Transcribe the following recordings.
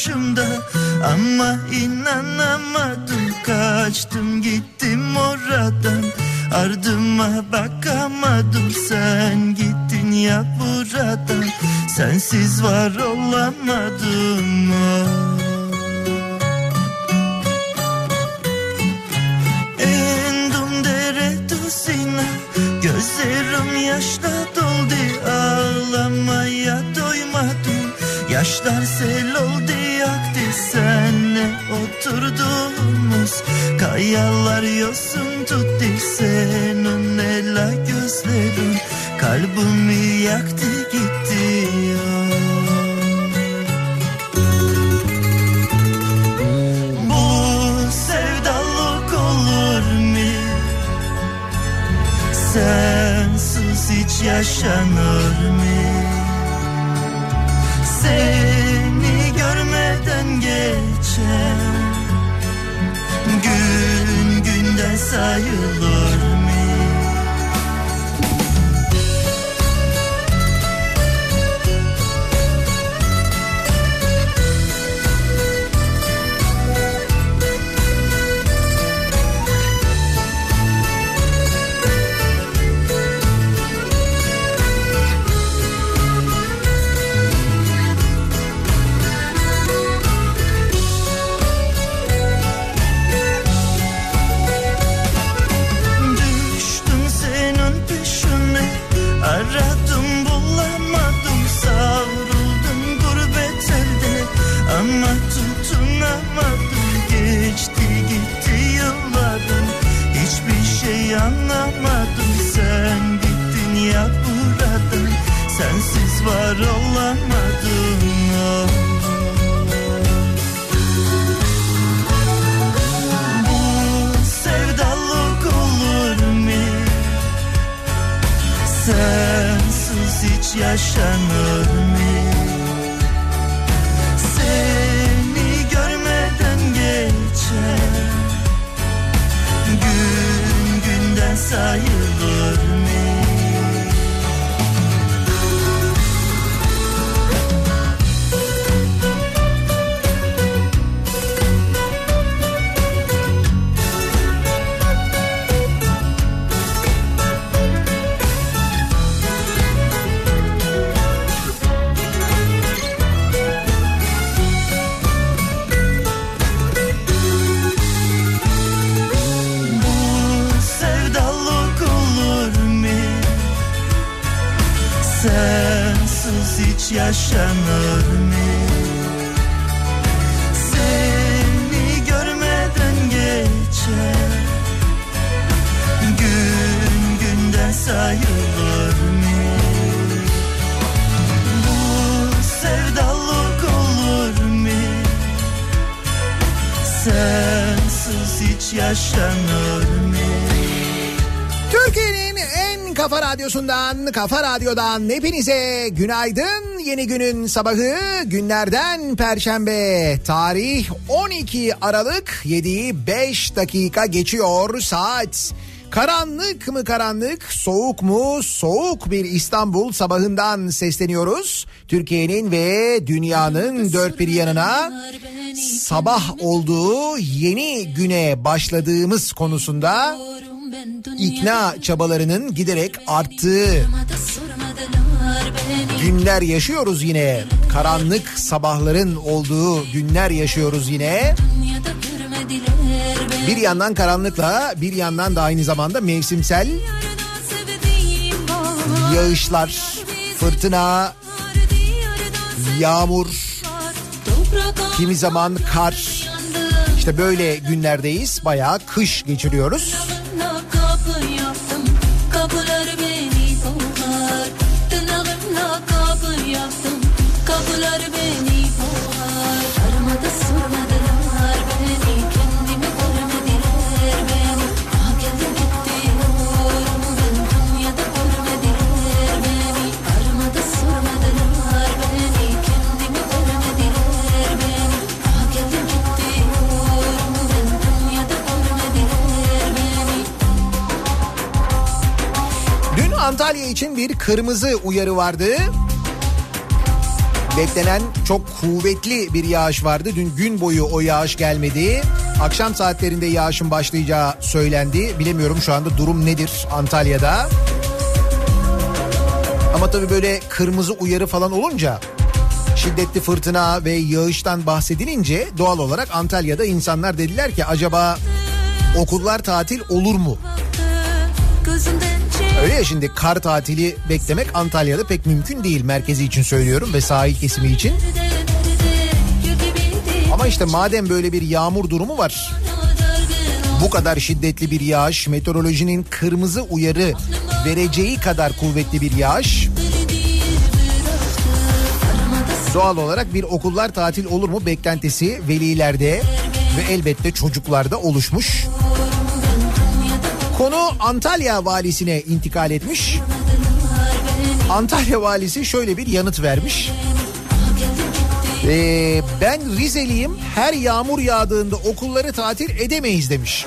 生的 yaşanır kafa radyodan hepinize günaydın. Yeni günün sabahı günlerden perşembe. Tarih 12 Aralık 7'yi 5 dakika geçiyor saat. Karanlık mı karanlık, soğuk mu soğuk bir İstanbul sabahından sesleniyoruz. Türkiye'nin ve dünyanın dört bir yanına sabah olduğu yeni güne başladığımız konusunda ikna çabalarının giderek arttığı günler yaşıyoruz yine. Karanlık sabahların olduğu günler yaşıyoruz yine. Bir yandan karanlıkla bir yandan da aynı zamanda mevsimsel yağışlar, fırtına, yağmur, kimi zaman kar. İşte böyle günlerdeyiz. Bayağı kış geçiriyoruz. Antalya için bir kırmızı uyarı vardı. Beklenen çok kuvvetli bir yağış vardı. Dün gün boyu o yağış gelmedi. Akşam saatlerinde yağışın başlayacağı söylendi. Bilemiyorum şu anda durum nedir Antalya'da. Ama tabii böyle kırmızı uyarı falan olunca şiddetli fırtına ve yağıştan bahsedilince doğal olarak Antalya'da insanlar dediler ki acaba okullar tatil olur mu? Öyle ya şimdi kar tatili beklemek Antalya'da pek mümkün değil merkezi için söylüyorum ve sahil kesimi için. Ama işte madem böyle bir yağmur durumu var bu kadar şiddetli bir yağış meteorolojinin kırmızı uyarı vereceği kadar kuvvetli bir yağış doğal olarak bir okullar tatil olur mu beklentisi velilerde ve elbette çocuklarda oluşmuş. Antalya valisine intikal etmiş. Antalya valisi şöyle bir yanıt vermiş. Ee, ben Rizeliyim her yağmur yağdığında okulları tatil edemeyiz demiş.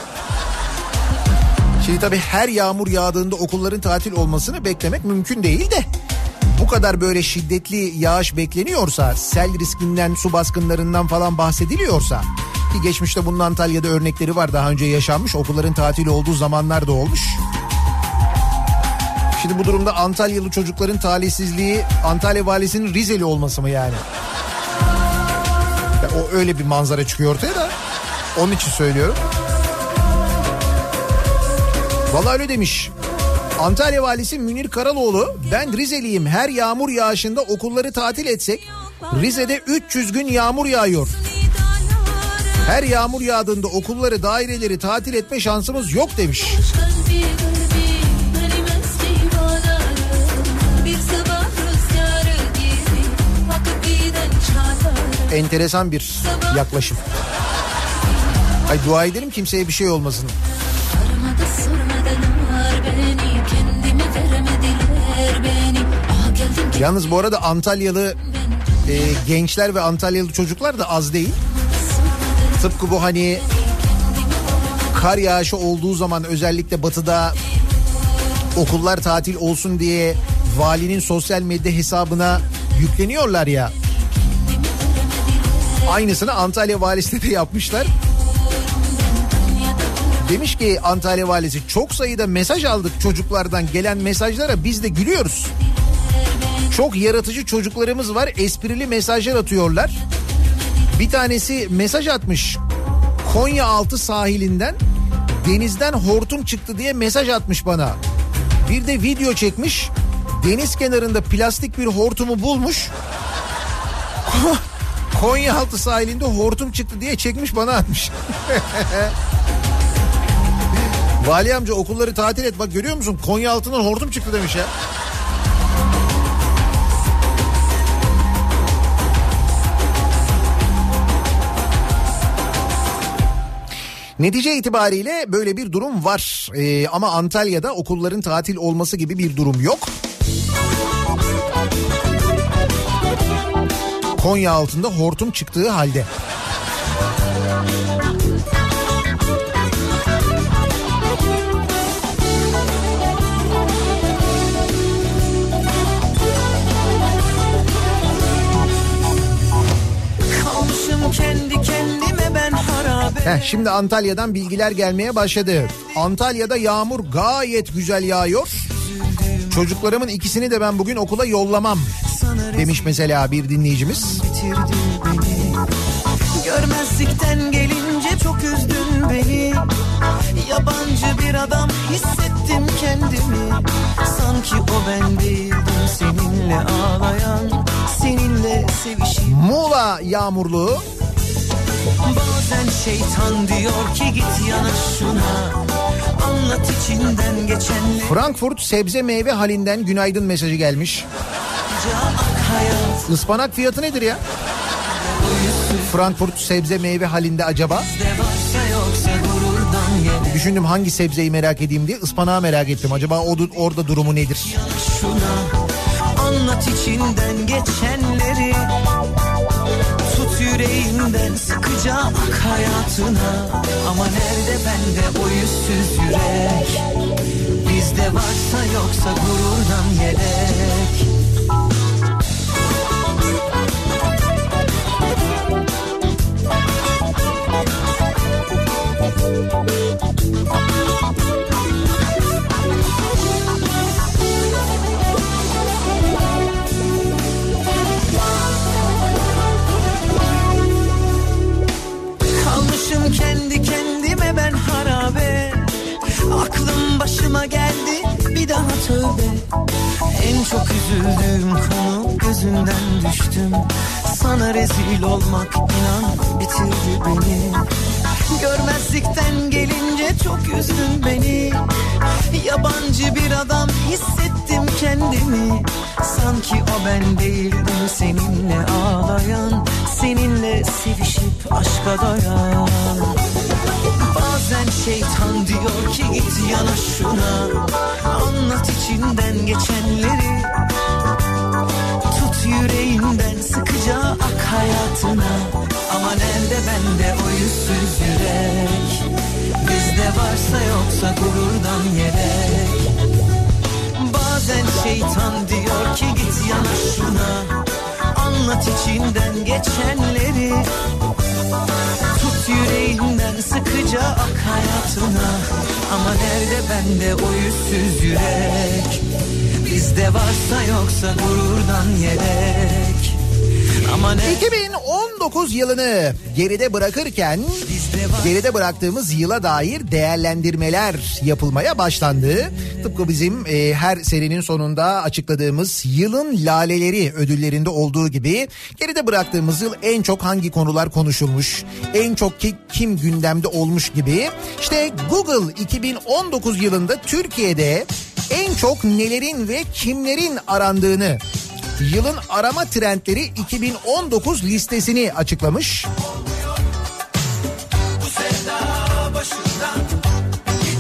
Şimdi tabii her yağmur yağdığında okulların tatil olmasını beklemek mümkün değil de bu kadar böyle şiddetli yağış bekleniyorsa, sel riskinden, su baskınlarından falan bahsediliyorsa ki geçmişte bunun Antalya'da örnekleri var daha önce yaşanmış okulların tatili olduğu zamanlar da olmuş. Şimdi bu durumda Antalyalı çocukların talihsizliği Antalya valisinin Rizeli olması mı yani? Ya o öyle bir manzara çıkıyor ortaya da onun için söylüyorum. Vallahi öyle demiş. Antalya valisi Münir Karaloğlu ben Rizeliyim her yağmur yağışında okulları tatil etsek Rize'de 300 gün yağmur yağıyor. Her yağmur yağdığında okulları daireleri tatil etme şansımız yok demiş. Enteresan bir yaklaşım. Ay dua edelim kimseye bir şey olmasın. Yalnız bu arada Antalyalı e, gençler ve Antalyalı çocuklar da az değil. Tıpkı bu hani kar yağışı olduğu zaman özellikle batıda okullar tatil olsun diye valinin sosyal medya hesabına yükleniyorlar ya. Aynısını Antalya valisi de yapmışlar. Demiş ki Antalya valisi çok sayıda mesaj aldık çocuklardan gelen mesajlara biz de gülüyoruz. Çok yaratıcı çocuklarımız var esprili mesajlar atıyorlar. Bir tanesi mesaj atmış. Konya altı sahilinden denizden hortum çıktı diye mesaj atmış bana. Bir de video çekmiş. Deniz kenarında plastik bir hortumu bulmuş. Konya altı sahilinde hortum çıktı diye çekmiş bana atmış. Vali amca okulları tatil et bak görüyor musun Konya altından hortum çıktı demiş ya. Netice itibariyle böyle bir durum var Ee, ama Antalya'da okulların tatil olması gibi bir durum yok. Konya altında hortum çıktığı halde. Heh, şimdi Antalya'dan bilgiler gelmeye başladı. Antalya'da yağmur gayet güzel yağıyor. Çocuklarımın ikisini de ben bugün okula yollamam demiş mesela bir dinleyicimiz. Görmezlikten gelince çok üzdün beni Yabancı bir adam hissettim kendimi Sanki o ben değildim seninle ağlayan Seninle sevişip Muğla yağmurlu. Bazen şeytan diyor ki git yana şuna Anlat içinden geçenleri Frankfurt sebze meyve halinden günaydın mesajı gelmiş. Ispanak fiyatı nedir ya? Frankfurt sebze meyve halinde acaba? Düşündüm hangi sebzeyi merak edeyim diye ıspanağı merak ettim. Acaba o, orada durumu nedir? şuna Anlat içinden geçenleri yüreğimden sıkıca bak hayatına. Ama nerede bende o yüzsüz yürek? Bizde varsa yoksa gururdan yedek. Müzik başıma geldi. Bir daha tövbe. En çok üzüldüğüm konu gözünden düştüm. Sana rezil olmak inan bitirdi beni. Görmezlikten gelince çok üzdün beni. Yabancı bir adam hissettim kendimi. Sanki o ben değildim seninle ağlayan Seninle sevişip aşka doyan Bazen şeytan diyor ki git yana şuna. Anlat içinden geçenleri. Tut yüreğinden sıkıca ak hayatına. Ama nerede bende o yüzsüz yürek? Bizde varsa yoksa gururdan yedek. Bazen şeytan diyor ki git yana şuna. Anlat içinden geçenleri Tut yüreğinden sıkıca ak hayatına. Ama nerede bende o yüzsüz yürek? Bizde varsa yoksa gururdan ne 2019 yılını geride bırakırken geride bıraktığımız yıla dair değerlendirmeler yapılmaya başlandı. Tıpkı bizim e, her serinin sonunda açıkladığımız yılın laleleri ödüllerinde olduğu gibi geride bıraktığımız yıl en çok hangi konular konuşulmuş, en çok ki, kim gündemde olmuş gibi. İşte Google 2019 yılında Türkiye'de en çok nelerin ve kimlerin arandığını Yılın arama trendleri 2019 listesini açıklamış.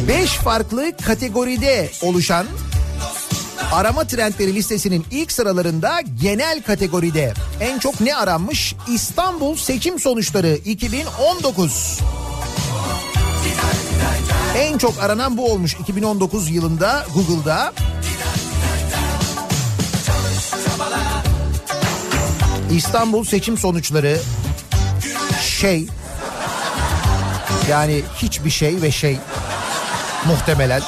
Beş farklı kategoride oluşan arama trendleri listesinin ilk sıralarında genel kategoride en çok ne aranmış? İstanbul seçim sonuçları 2019. En çok aranan bu olmuş 2019 yılında Google'da. İstanbul seçim sonuçları şey yani hiçbir şey ve şey muhtemelen.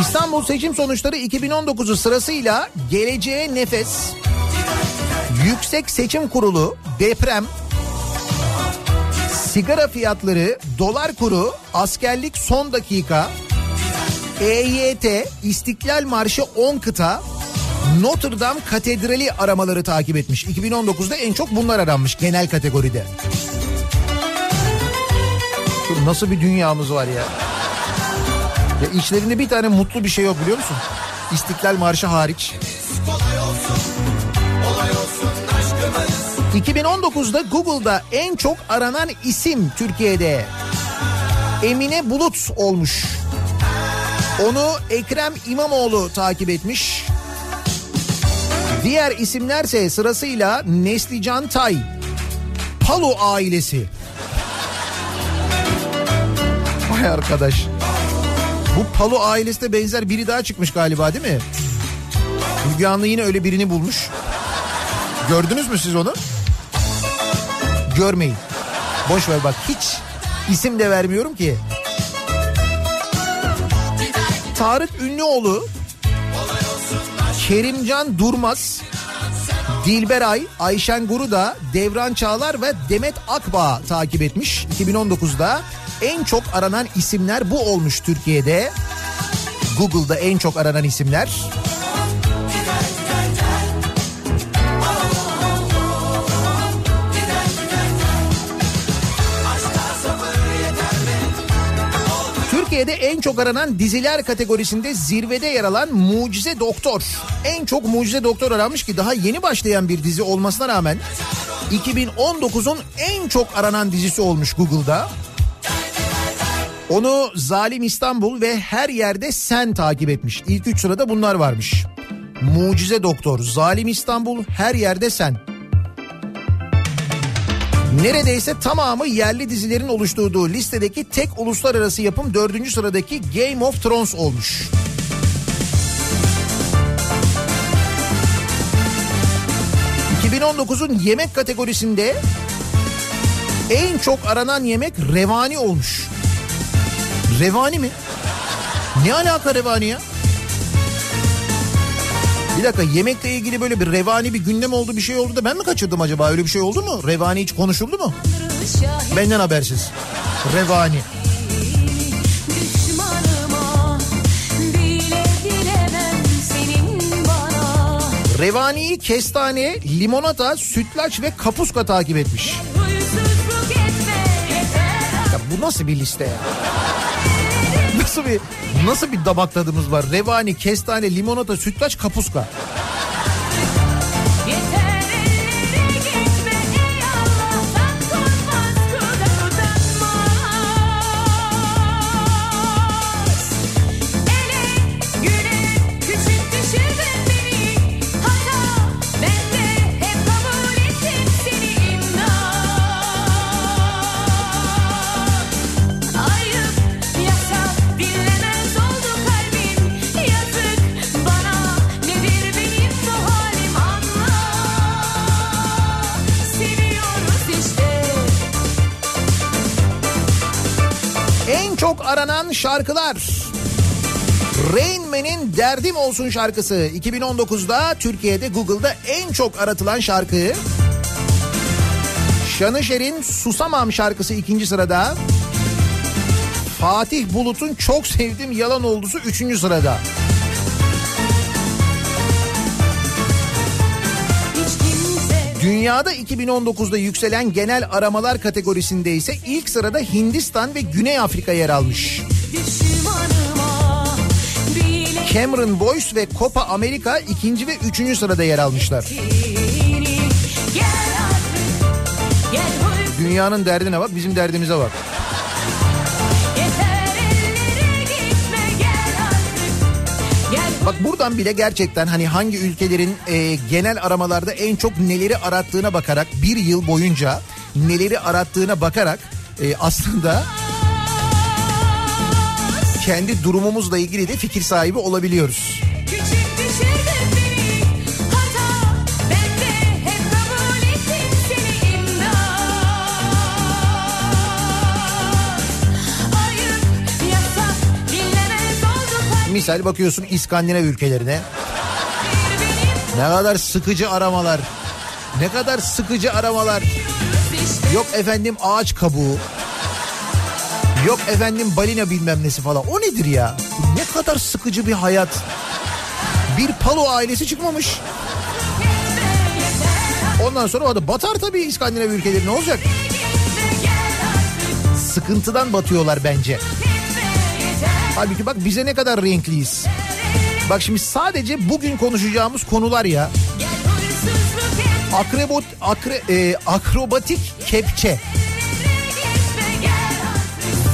İstanbul seçim sonuçları 2019'u sırasıyla Geleceğe Nefes, Yüksek Seçim Kurulu, Deprem, sigara fiyatları, dolar kuru, askerlik son dakika, EYT, İstiklal Marşı 10 kıta, Notre Dame Katedrali aramaları takip etmiş. 2019'da en çok bunlar aranmış genel kategoride. Nasıl bir dünyamız var ya. Ya içlerinde bir tane mutlu bir şey yok biliyor musun? İstiklal Marşı hariç. 2019'da Google'da en çok aranan isim Türkiye'de Emine Bulut olmuş. Onu Ekrem İmamoğlu takip etmiş. Diğer isimlerse sırasıyla Neslican Tay, Palu ailesi. Vay arkadaş. Bu Palu ailesine benzer biri daha çıkmış galiba değil mi? Müge yine öyle birini bulmuş. Gördünüz mü siz onu? Görmeyin. Boş ver bak hiç isim de vermiyorum ki. Tarık Ünlüoğlu, Kerimcan Durmaz, Dilberay, Ayşen Guruda, Devran Çağlar ve Demet Akbağ takip etmiş. 2019'da en çok aranan isimler bu olmuş Türkiye'de. Google'da en çok aranan isimler. Türkiye'de en çok aranan diziler kategorisinde zirvede yer alan Mucize Doktor. En çok Mucize Doktor aranmış ki daha yeni başlayan bir dizi olmasına rağmen 2019'un en çok aranan dizisi olmuş Google'da. Onu Zalim İstanbul ve Her Yerde Sen takip etmiş. İlk üç sırada bunlar varmış. Mucize Doktor, Zalim İstanbul, Her Yerde Sen. Neredeyse tamamı yerli dizilerin oluşturduğu listedeki tek uluslararası yapım dördüncü sıradaki Game of Thrones olmuş. ...2019'un yemek kategorisinde... ...en çok aranan yemek revani olmuş. Revani mi? Ne alaka revani ya? Bir dakika yemekle ilgili böyle bir revani bir gündem oldu bir şey oldu da ben mi kaçırdım acaba? Öyle bir şey oldu mu? Revani hiç konuşuldu mu? Benden habersiz. Revani. Revani'yi kestane, limonata, sütlaç ve kapuska takip etmiş. Ya bu nasıl bir liste ya? Nasıl bir nasıl bir damak tadımız var? Revani, kestane, limonata, sütlaç, kapuska. Şarkılar. Rain Man'in Derdim Olsun şarkısı 2019'da Türkiye'de Google'da en çok aratılan şarkı. Şanışer'in Susamam şarkısı ikinci sırada. Fatih Bulut'un Çok Sevdim Yalan Oldusu üçüncü sırada. Dünyada 2019'da yükselen genel aramalar kategorisinde ise ilk sırada Hindistan ve Güney Afrika yer almış. Cameron Boyce ve Copa America ikinci ve üçüncü sırada yer almışlar. Dünyanın derdine bak bizim derdimize bak. Bak buradan bile gerçekten hani hangi ülkelerin e, genel aramalarda en çok neleri arattığına bakarak bir yıl boyunca neleri arattığına bakarak e, aslında kendi durumumuzla ilgili de fikir sahibi olabiliyoruz. Misal bakıyorsun İskandinav ülkelerine ne kadar sıkıcı aramalar. Ne kadar sıkıcı aramalar. Yok efendim ağaç kabuğu. Yok efendim balina bilmem nesi falan. O nedir ya? Ne kadar sıkıcı bir hayat. Bir palo ailesi çıkmamış. Ondan sonra o da batar tabii İskandinav ülkeleri ne olacak? Sıkıntıdan batıyorlar bence. Halbuki bak bize ne kadar renkliyiz. Bak şimdi sadece bugün konuşacağımız konular ya. Akrebot, akre, e, akrobatik kepçe.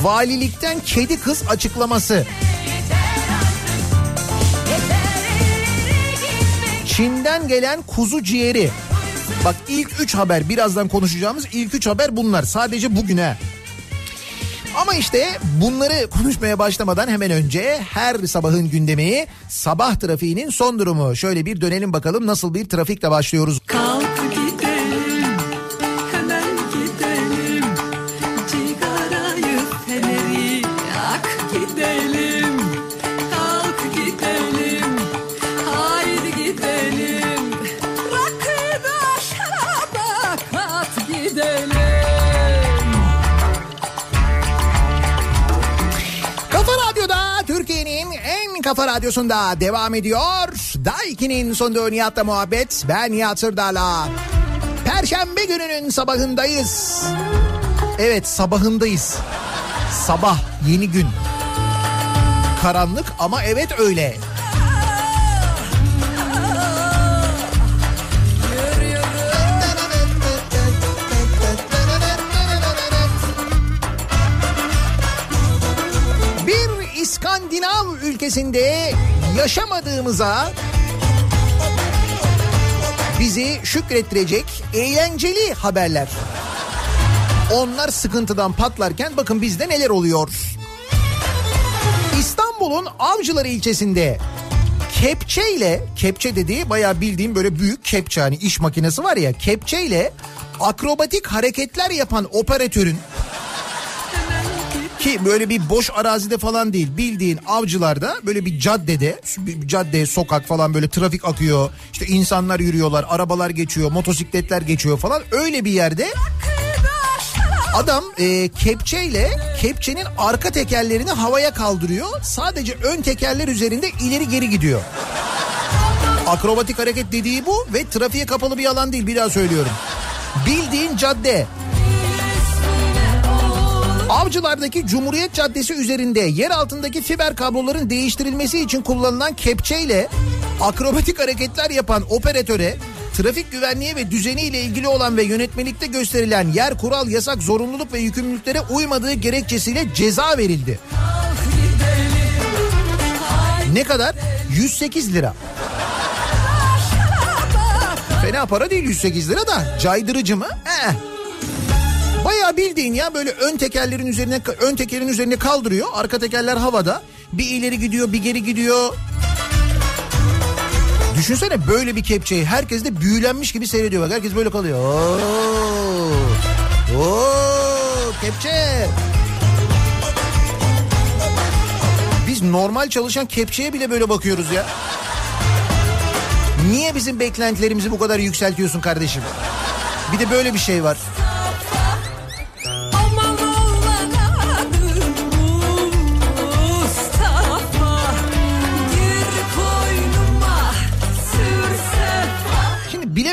Valilikten kedi kız açıklaması. Çin'den gelen kuzu ciğeri. Bak ilk üç haber birazdan konuşacağımız ilk üç haber bunlar. Sadece bugüne. Ama işte bunları konuşmaya başlamadan hemen önce her sabahın gündemi sabah trafiğinin son durumu. Şöyle bir dönelim bakalım nasıl bir trafikle başlıyoruz. Kalk kafa radyosunda devam ediyor. Daiki'nin sonunda Nihat'la muhabbet. Ben Nihat Sırdar'la. Perşembe gününün sabahındayız. Evet sabahındayız. Sabah yeni gün. Karanlık ama evet öyle. Ülkesinde yaşamadığımıza bizi şükrettirecek eğlenceli haberler. Onlar sıkıntıdan patlarken bakın bizde neler oluyor. İstanbul'un Avcılar ilçesinde kepçeyle, kepçe dediği bayağı bildiğim böyle büyük kepçe hani iş makinesi var ya kepçeyle akrobatik hareketler yapan operatörün Ki böyle bir boş arazide falan değil bildiğin avcılarda böyle bir caddede bir cadde sokak falan böyle trafik akıyor işte insanlar yürüyorlar arabalar geçiyor motosikletler geçiyor falan öyle bir yerde adam e, kepçeyle kepçenin arka tekerlerini havaya kaldırıyor sadece ön tekerler üzerinde ileri geri gidiyor. Akrobatik hareket dediği bu ve trafiğe kapalı bir alan değil bir daha söylüyorum. Bildiğin cadde. Avcılardaki Cumhuriyet Caddesi üzerinde yer altındaki fiber kabloların değiştirilmesi için kullanılan kepçeyle akrobatik hareketler yapan operatöre trafik güvenliği ve düzeni ile ilgili olan ve yönetmelikte gösterilen yer kural yasak zorunluluk ve yükümlülüklere uymadığı gerekçesiyle ceza verildi. Ne kadar? 108 lira. Fena para değil 108 lira da caydırıcı mı? Eh. Bayağı bildiğin ya böyle ön tekerlerin üzerine ön tekerin üzerine kaldırıyor. Arka tekerler havada. Bir ileri gidiyor, bir geri gidiyor. Düşünsene böyle bir kepçeyi herkes de büyülenmiş gibi seyrediyor. Bak herkes böyle kalıyor. Oo, oo, kepçe. Biz normal çalışan kepçeye bile böyle bakıyoruz ya. Niye bizim beklentilerimizi bu kadar yükseltiyorsun kardeşim? Bir de böyle bir şey var.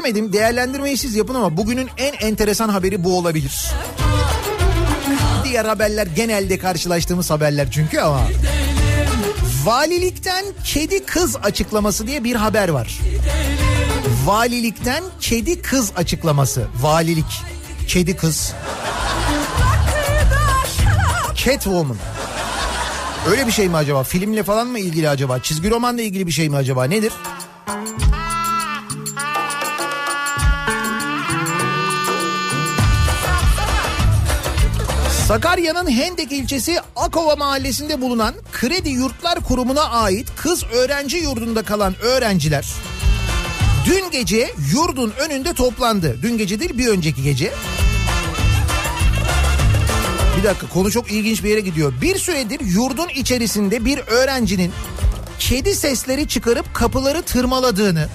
Bilemedim değerlendirmeyi siz yapın ama bugünün en enteresan haberi bu olabilir. Diğer haberler genelde karşılaştığımız haberler çünkü ama. Valilikten kedi kız açıklaması diye bir haber var. Valilikten kedi kız açıklaması. Valilik. Kedi kız. Catwoman. Öyle bir şey mi acaba? Filmle falan mı ilgili acaba? Çizgi romanla ilgili bir şey mi acaba? Nedir? Sakarya'nın Hendek ilçesi Akova mahallesinde bulunan Kredi Yurtlar Kurumu'na ait kız öğrenci yurdunda kalan öğrenciler dün gece yurdun önünde toplandı. Dün gece değil bir önceki gece. Bir dakika konu çok ilginç bir yere gidiyor. Bir süredir yurdun içerisinde bir öğrencinin kedi sesleri çıkarıp kapıları tırmaladığını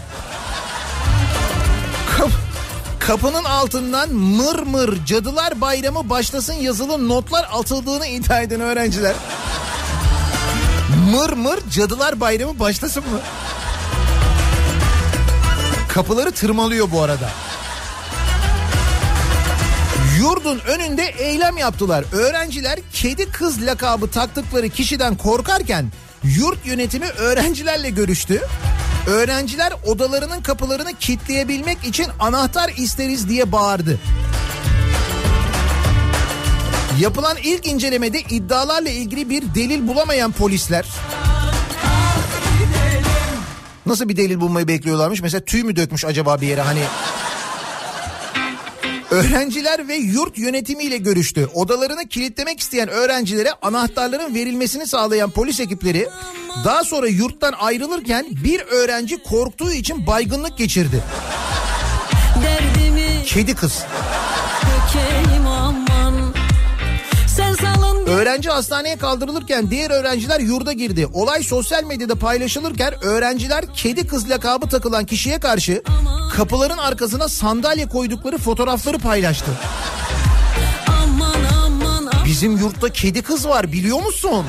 kapının altından mır mır cadılar bayramı başlasın yazılı notlar atıldığını iddia eden öğrenciler. Mır mır cadılar bayramı başlasın mı? Kapıları tırmalıyor bu arada. Yurdun önünde eylem yaptılar. Öğrenciler kedi kız lakabı taktıkları kişiden korkarken yurt yönetimi öğrencilerle görüştü. Öğrenciler odalarının kapılarını kilitleyebilmek için anahtar isteriz diye bağırdı. Yapılan ilk incelemede iddialarla ilgili bir delil bulamayan polisler Nasıl bir delil bulmayı bekliyorlarmış? Mesela tüy mü dökmüş acaba bir yere hani Öğrenciler ve yurt yönetimiyle görüştü. Odalarını kilitlemek isteyen öğrencilere anahtarların verilmesini sağlayan polis ekipleri daha sonra yurttan ayrılırken bir öğrenci korktuğu için baygınlık geçirdi. Kedi kız. salın Öğrenci hastaneye kaldırılırken diğer öğrenciler yurda girdi. Olay sosyal medyada paylaşılırken öğrenciler kedi kız lakabı takılan kişiye karşı kapıların arkasına sandalye koydukları fotoğrafları paylaştı. Bizim yurtta kedi kız var biliyor musun?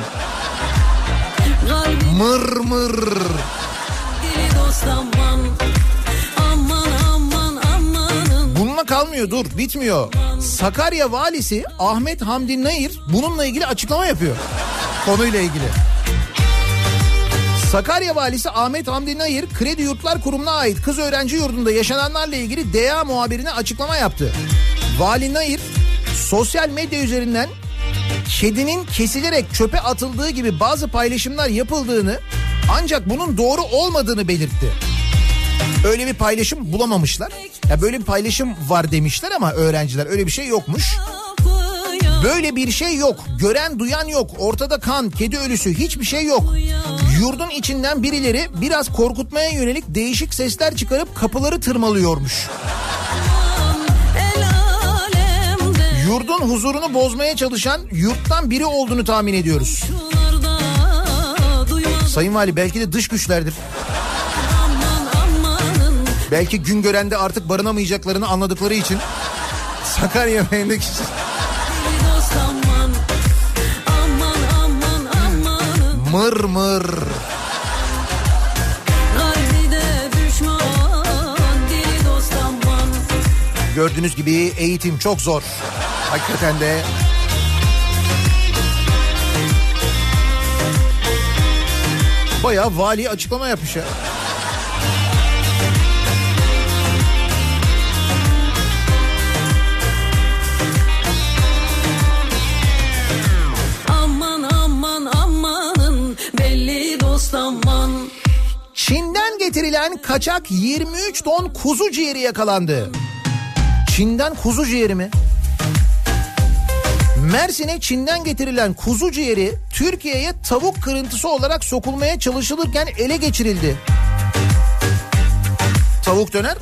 Mır mır. dili kalmıyor dur bitmiyor. Sakarya valisi Ahmet Hamdi Nayır bununla ilgili açıklama yapıyor. Konuyla ilgili. Sakarya valisi Ahmet Hamdi Nayır Kredi Yurtlar Kurumu'na ait kız öğrenci yurdunda yaşananlarla ilgili DA muhabirine açıklama yaptı. Vali Nayır sosyal medya üzerinden kedinin kesilerek çöpe atıldığı gibi bazı paylaşımlar yapıldığını ancak bunun doğru olmadığını belirtti. Öyle bir paylaşım bulamamışlar. Ya böyle bir paylaşım var demişler ama öğrenciler öyle bir şey yokmuş. Böyle bir şey yok. Gören duyan yok. Ortada kan, kedi ölüsü hiçbir şey yok. Yurdun içinden birileri biraz korkutmaya yönelik değişik sesler çıkarıp kapıları tırmalıyormuş. Yurdun huzurunu bozmaya çalışan yurttan biri olduğunu tahmin ediyoruz. Sayın Vali belki de dış güçlerdir. Belki gün görende artık barınamayacaklarını anladıkları için Sakarya Bey'indeki amanın mır mır. Gördüğünüz gibi eğitim çok zor. Hakikaten de Bayağı vali açıklama yapmış ya. Getirilen kaçak 23 ton kuzu ciğeri yakalandı. Çin'den kuzu ciğeri mi? Mersin'e Çin'den getirilen kuzu ciğeri Türkiye'ye tavuk kırıntısı olarak sokulmaya çalışılırken ele geçirildi. Tavuk döner.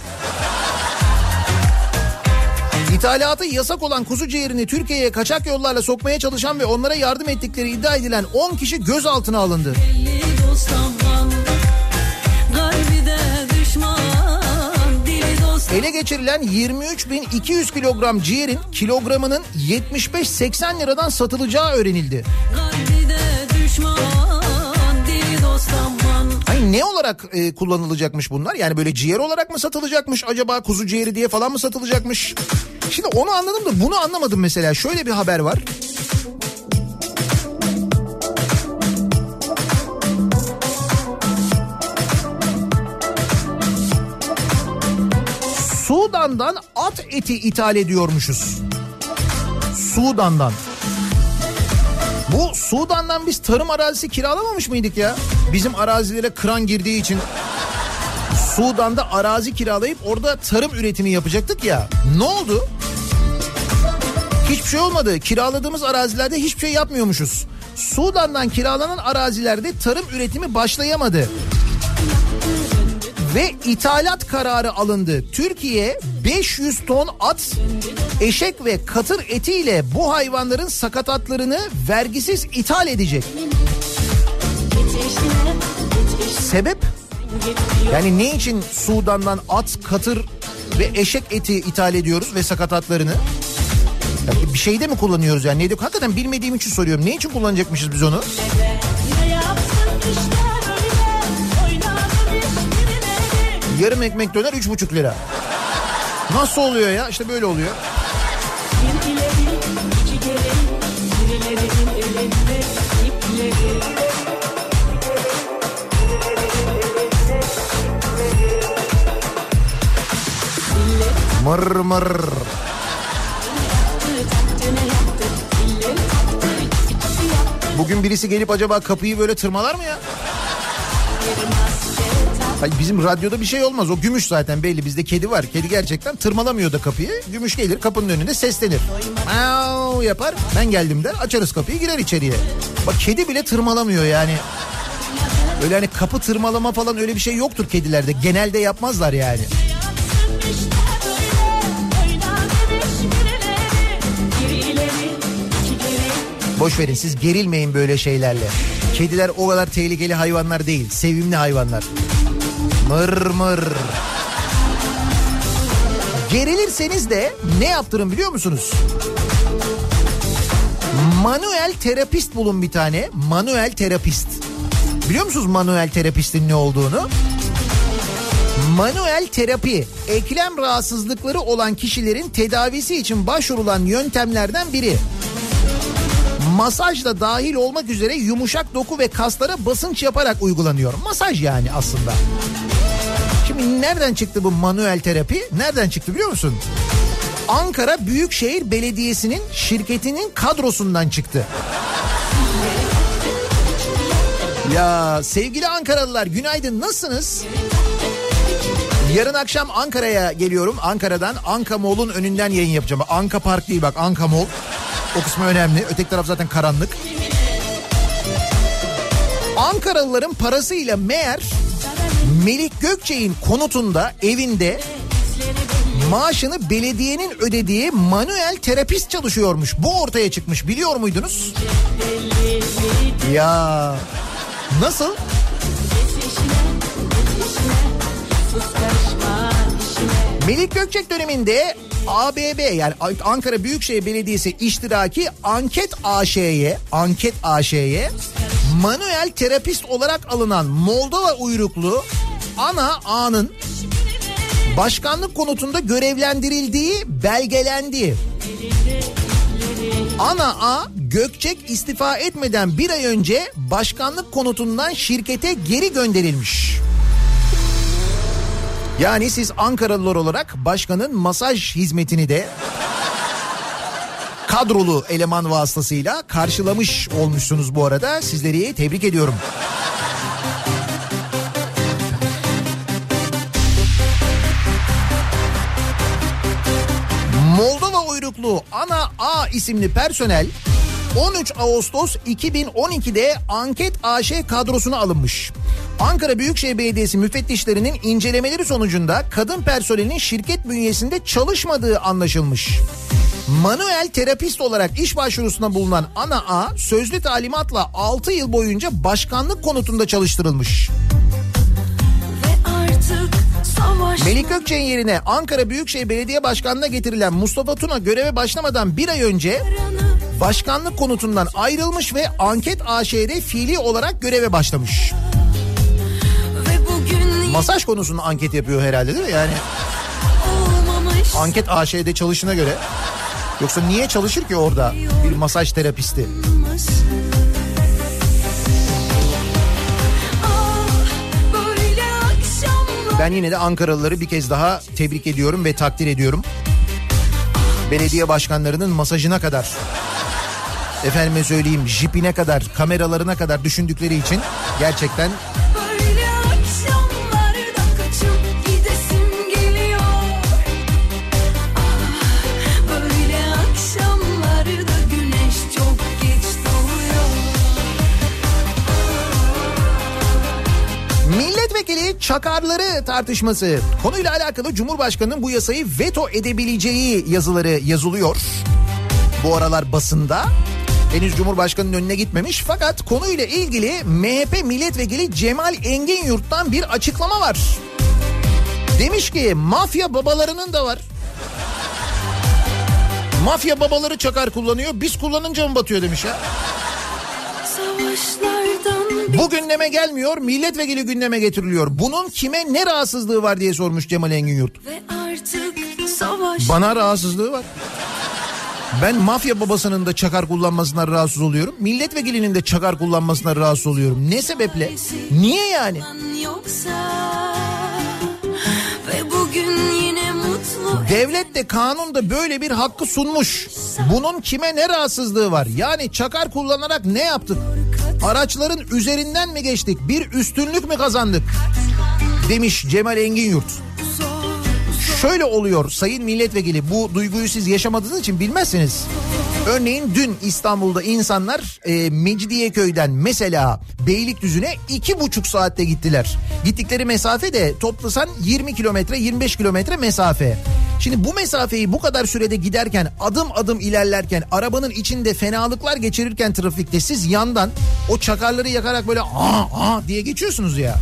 İthalatı yasak olan kuzu ciğerini Türkiye'ye kaçak yollarla sokmaya çalışan ve onlara yardım ettikleri iddia edilen 10 kişi gözaltına alındı. Belli Ele geçirilen 23.200 kilogram ciğerin kilogramının 75-80 liradan satılacağı öğrenildi. Hani ne olarak e, kullanılacakmış bunlar? Yani böyle ciğer olarak mı satılacakmış acaba kuzu ciğeri diye falan mı satılacakmış? Şimdi onu anladım da bunu anlamadım mesela. Şöyle bir haber var. Sudan'dan at eti ithal ediyormuşuz. Sudan'dan. Bu Sudan'dan biz tarım arazisi kiralamamış mıydık ya? Bizim arazilere kıran girdiği için Sudan'da arazi kiralayıp orada tarım üretimi yapacaktık ya. Ne oldu? Hiçbir şey olmadı. Kiraladığımız arazilerde hiçbir şey yapmıyormuşuz. Sudan'dan kiralanan arazilerde tarım üretimi başlayamadı. Ve ithalat kararı alındı. Türkiye 500 ton at, eşek ve katır etiyle bu hayvanların sakatatlarını vergisiz ithal edecek. Sebep? Yani ne için Sudan'dan at, katır ve eşek eti ithal ediyoruz ve sakatatlarını? Ya bir şeyde mi kullanıyoruz yani? Neydi? Hakikaten bilmediğim için soruyorum. Ne için kullanacakmışız biz onu? Yarım ekmek döner üç buçuk lira. Nasıl oluyor ya? İşte böyle oluyor. Mır mır. Bugün birisi gelip acaba kapıyı böyle tırmalar mı ya? Hayır bizim radyoda bir şey olmaz. O gümüş zaten belli. Bizde kedi var. Kedi gerçekten tırmalamıyor da kapıyı. Gümüş gelir kapının önünde seslenir. Miau yapar. Ben geldim der. Açarız kapıyı girer içeriye. Bak kedi bile tırmalamıyor yani. Öyle hani kapı tırmalama falan öyle bir şey yoktur kedilerde. Genelde yapmazlar yani. Boş verin siz gerilmeyin böyle şeylerle. Kediler o kadar tehlikeli hayvanlar değil. Sevimli hayvanlar. Mır mır. Gerilirseniz de ne yaptırın biliyor musunuz? Manuel terapist bulun bir tane. Manuel terapist. Biliyor musunuz manuel terapistin ne olduğunu? Manuel terapi, eklem rahatsızlıkları olan kişilerin tedavisi için başvurulan yöntemlerden biri. Masaj da dahil olmak üzere yumuşak doku ve kaslara basınç yaparak uygulanıyor. Masaj yani aslında. Şimdi nereden çıktı bu manuel terapi? Nereden çıktı biliyor musun? Ankara Büyükşehir Belediyesi'nin şirketinin kadrosundan çıktı. Ya sevgili Ankaralılar günaydın nasılsınız? Yarın akşam Ankara'ya geliyorum. Ankara'dan Anka Mall'un önünden yayın yapacağım. Anka Park değil bak Anka Mall. O kısmı önemli. Öteki taraf zaten karanlık. Ankaralıların parasıyla meğer Melik Gökçe'nin konutunda, evinde maaşını belediyenin ödediği manuel terapist çalışıyormuş. Bu ortaya çıkmış biliyor muydunuz? Ya nasıl? Melik Gökçek döneminde ABB yani Ankara Büyükşehir Belediyesi iştiraki Anket AŞ'ye Anket AŞ'ye manuel terapist olarak alınan Moldova uyruklu Ana A'nın başkanlık konutunda görevlendirildiği belgelendi. Ana A Gökçek istifa etmeden bir ay önce başkanlık konutundan şirkete geri gönderilmiş. Yani siz Ankaralılar olarak başkanın masaj hizmetini de kadrolu eleman vasıtasıyla karşılamış olmuşsunuz bu arada. Sizleri tebrik ediyorum. Moldova uyruklu Ana A isimli personel 13 Ağustos 2012'de Anket AŞ kadrosuna alınmış. Ankara Büyükşehir Belediyesi müfettişlerinin incelemeleri sonucunda kadın personelin şirket bünyesinde çalışmadığı anlaşılmış. Manuel terapist olarak iş başvurusuna bulunan Ana A sözlü talimatla 6 yıl boyunca başkanlık konutunda çalıştırılmış. Melik Gökçek'in yerine Ankara Büyükşehir Belediye Başkanlığı'na getirilen Mustafa Tuna göreve başlamadan bir ay önce başkanlık konutundan ayrılmış ve Anket AŞ'de fiili olarak göreve başlamış. Masaj konusunda anket yapıyor herhalde değil mi? Yani olmamış anket AŞ'de çalışına göre. Yoksa niye çalışır ki orada bir masaj terapisti? Ah, Ben yine de Ankaralıları bir kez daha tebrik ediyorum ve takdir ediyorum. Belediye başkanlarının masajına kadar, efendime söyleyeyim jipine kadar, kameralarına kadar düşündükleri için gerçekten çakarları tartışması. Konuyla alakalı Cumhurbaşkanı'nın bu yasayı veto edebileceği yazıları yazılıyor. Bu aralar basında. Henüz Cumhurbaşkanı'nın önüne gitmemiş fakat konuyla ilgili MHP milletvekili Cemal Engin Yurt'tan bir açıklama var. Demiş ki mafya babalarının da var. Mafya babaları çakar kullanıyor biz kullanınca mı batıyor demiş ya. Savaşlardan bir Bu gündeme gelmiyor milletvekili gündeme getiriliyor. Bunun kime ne rahatsızlığı var diye sormuş Cemal Engin Yurt. ve artık savaş Bana rahatsızlığı var. Ben mafya babasının da çakar kullanmasına rahatsız oluyorum. Milletvekilinin de çakar kullanmasına rahatsız oluyorum. Ne sebeple? Niye yani? yoksa ve bugün yine mutlu Devlet de kanun da böyle bir hakkı sunmuş. Bunun kime ne rahatsızlığı var? Yani çakar kullanarak ne yaptık? Araçların üzerinden mi geçtik? Bir üstünlük mü kazandık? Demiş Cemal Engin Yurt. Şöyle oluyor sayın milletvekili bu duyguyu siz yaşamadığınız için bilmezsiniz. Örneğin dün İstanbul'da insanlar e, Mecidiyeköy'den mesela Beylikdüzü'ne iki buçuk saatte gittiler. Gittikleri mesafe de toplasan 20 kilometre 25 kilometre mesafe. Şimdi bu mesafeyi bu kadar sürede giderken adım adım ilerlerken arabanın içinde fenalıklar geçirirken trafikte siz yandan o çakarları yakarak böyle aa aa diye geçiyorsunuz ya.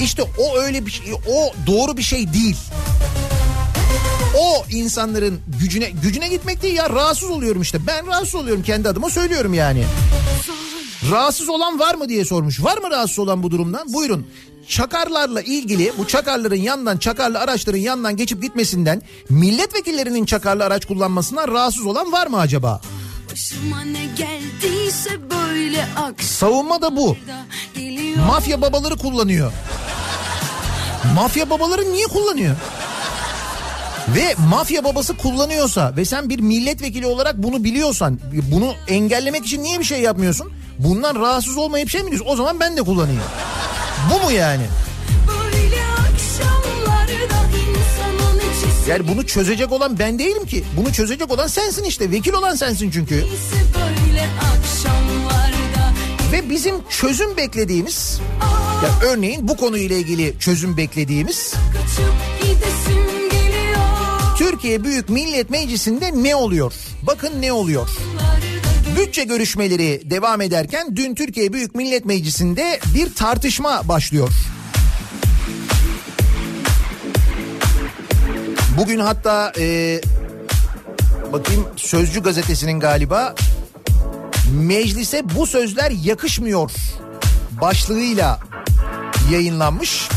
İşte o öyle bir şey o doğru bir şey değil o insanların gücüne gücüne gitmek değil ya rahatsız oluyorum işte. Ben rahatsız oluyorum kendi adıma söylüyorum yani. Rahatsız olan var mı diye sormuş. Var mı rahatsız olan bu durumdan? Buyurun. Çakarlarla ilgili bu çakarların yandan çakarlı araçların yandan geçip gitmesinden milletvekillerinin çakarlı araç kullanmasından rahatsız olan var mı acaba? başıma ne geldiyse böyle Savunma da bu. Mafya babaları kullanıyor. Mafya babaları niye kullanıyor? Ve mafya babası kullanıyorsa ve sen bir milletvekili olarak bunu biliyorsan bunu engellemek için niye bir şey yapmıyorsun? Bundan rahatsız olmayıp şey mi diyorsun? O zaman ben de kullanayım. Bu mu yani? Yani bunu çözecek olan ben değilim ki. Bunu çözecek olan sensin işte. Vekil olan sensin çünkü. Ve bizim çözüm beklediğimiz ya örneğin bu konuyla ilgili çözüm beklediğimiz Türkiye Büyük Millet Meclisi'nde ne oluyor? Bakın ne oluyor? Bütçe görüşmeleri devam ederken dün Türkiye Büyük Millet Meclisi'nde bir tartışma başlıyor. Bugün hatta e, bakayım Sözcü gazetesinin galiba meclise bu sözler yakışmıyor başlığıyla yayınlanmış.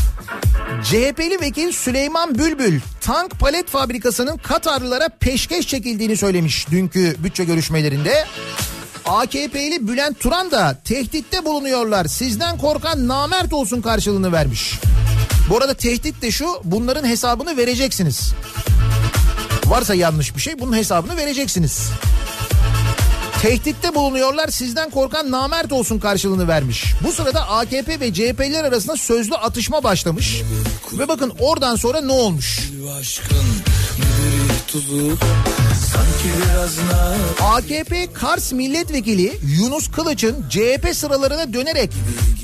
CHP'li vekil Süleyman Bülbül tank palet fabrikasının Katarlılara peşkeş çekildiğini söylemiş dünkü bütçe görüşmelerinde. AKP'li Bülent Turan da tehditte bulunuyorlar sizden korkan namert olsun karşılığını vermiş. Bu arada tehdit de şu bunların hesabını vereceksiniz. Varsa yanlış bir şey bunun hesabını vereceksiniz. Tehditte bulunuyorlar sizden korkan namert olsun karşılığını vermiş. Bu sırada AKP ve CHP'ler arasında sözlü atışma başlamış. Ve bakın oradan sonra ne olmuş? AKP Kars milletvekili Yunus Kılıç'ın CHP sıralarına dönerek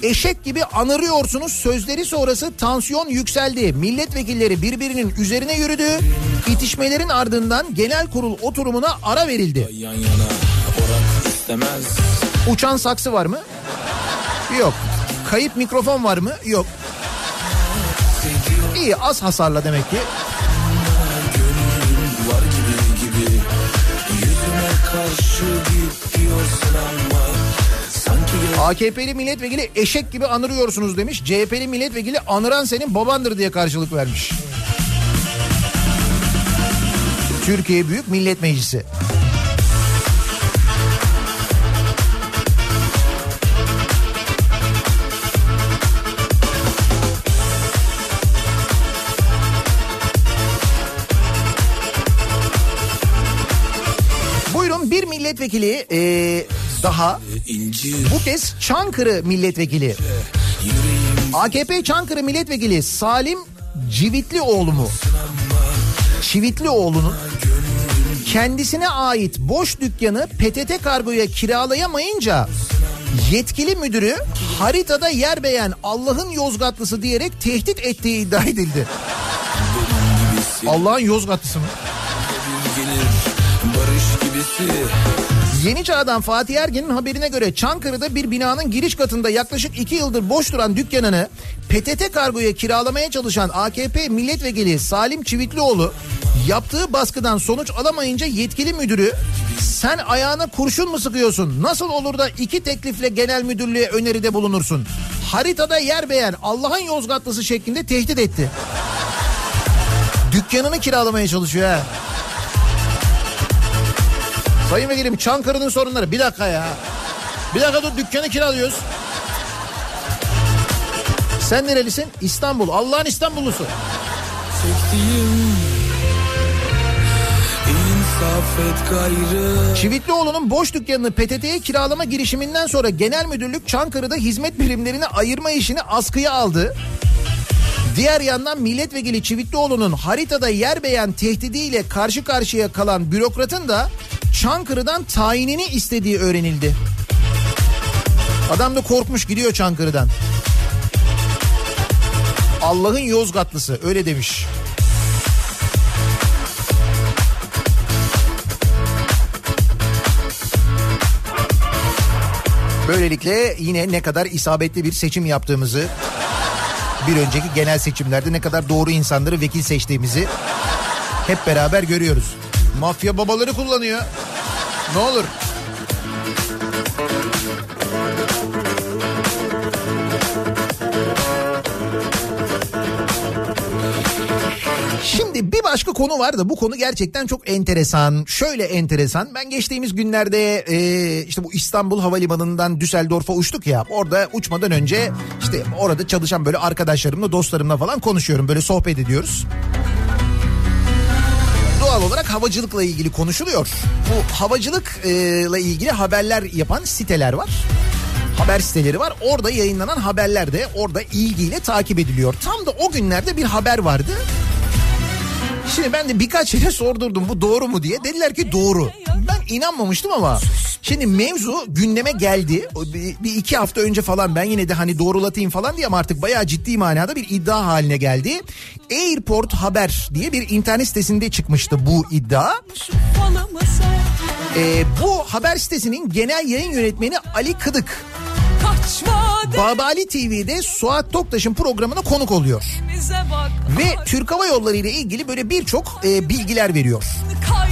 eşek gibi anırıyorsunuz sözleri sonrası tansiyon yükseldi. Milletvekilleri birbirinin üzerine yürüdü. İtişmelerin ardından genel kurul oturumuna ara verildi. yan yana istemez Uçan saksı var mı? Yok. Kayıp mikrofon var mı? Yok. İyi az hasarla demek ki. AKP'li milletvekili eşek gibi anırıyorsunuz demiş. CHP'li milletvekili anıran senin babandır diye karşılık vermiş. Türkiye Büyük Millet Meclisi. Milletvekili eee, daha bu kez Çankırı milletvekili. AKP Çankırı milletvekili Salim Civitlioğlu mu? Çivitlioğlu'nun kendisine ait boş dükkanı PTT kargoya kiralayamayınca yetkili müdürü haritada yer beğen Allah'ın Yozgatlısı diyerek tehdit ettiği iddia edildi. Allah'ın Yozgatlısı mı? barış gibisi Yeni Çağ'dan Fatih Ergen'in haberine göre Çankırı'da bir binanın giriş katında yaklaşık iki yıldır boş duran dükkanını PTT kargoya kiralamaya çalışan AKP milletvekili Salim Çivitlioğlu yaptığı baskıdan sonuç alamayınca yetkili müdürü sen ayağına kurşun mu sıkıyorsun? Nasıl olur da iki teklifle genel müdürlüğe öneride bulunursun? Haritada yer beğen Allah'ın Yozgatlısı şeklinde tehdit etti. Dükkanını kiralamaya çalışıyor ha. Sayın Vekilim Çankırı'nın sorunları. Bir dakika ya. Bir dakika dur dükkanı kiralıyoruz. Sen nerelisin? İstanbul. Allah'ın İstanbullusu. çektiğim Çivitlioğlu'nun boş dükkanını PTT'ye kiralama girişiminden sonra genel müdürlük Çankırı'da hizmet birimlerini ayırma işini askıya aldı. Diğer yandan milletvekili Çivitlioğlu'nun haritada yer beğen tehdidiyle karşı karşıya kalan bürokratın da Çankırı'dan tayinini istediği öğrenildi. Adam da korkmuş gidiyor Çankırı'dan. Allah'ın Yozgatlısı öyle demiş. Böylelikle yine ne kadar isabetli bir seçim yaptığımızı bir önceki genel seçimlerde ne kadar doğru insanları vekil seçtiğimizi hep beraber görüyoruz. Mafya babaları kullanıyor. Ne olur. Bir başka konu var da bu konu gerçekten çok enteresan. Şöyle enteresan. Ben geçtiğimiz günlerde e, işte bu İstanbul Havalimanı'ndan Düsseldorf'a uçtuk ya. Orada uçmadan önce işte orada çalışan böyle arkadaşlarımla dostlarımla falan konuşuyorum. Böyle sohbet ediyoruz. Doğal olarak havacılıkla ilgili konuşuluyor. Bu havacılıkla ilgili haberler yapan siteler var haber siteleri var. Orada yayınlanan haberler de orada ilgiyle takip ediliyor. Tam da o günlerde bir haber vardı. Şimdi ben de birkaç yere sordurdum bu doğru mu diye. Dediler ki doğru. Ben inanmamıştım ama şimdi mevzu gündeme geldi. Bir, iki hafta önce falan ben yine de hani doğrulatayım falan diye ama artık bayağı ciddi manada bir iddia haline geldi. Airport Haber diye bir internet sitesinde çıkmıştı bu iddia. Ee, bu haber sitesinin genel yayın yönetmeni Ali Kıdık. kaçma Babali TV'de Suat Toktaş'ın programına konuk oluyor. Ve Türk Hava Yolları ile ilgili böyle birçok e, bilgiler veriyor. kaybettim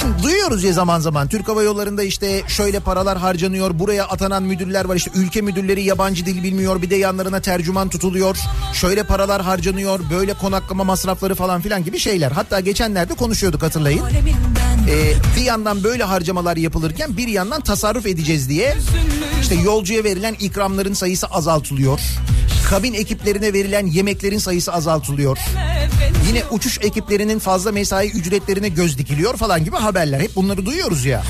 Şimdi duyuyoruz ya zaman zaman Türk Hava Yolları'nda işte şöyle paralar harcanıyor. Buraya atanan müdürler var işte ülke müdürleri yabancı dil bilmiyor. Bir de yanlarına tercüman tutuluyor. Şöyle paralar harcanıyor. Böyle konaklama masrafları falan filan gibi şeyler. Hatta geçenlerde konuşuyorduk hatırlayın. Ee, bir yandan böyle harcamalar yapılırken bir yandan tasarruf edeceğiz diye işte yolcuya verilen ikramların sayısı azaltılıyor. Kabin ekiplerine verilen yemeklerin sayısı azaltılıyor. Yine uçuş ekiplerinin fazla mesai ücretlerine göz dikiliyor falan gibi haberler. Hep bunları duyuyoruz ya.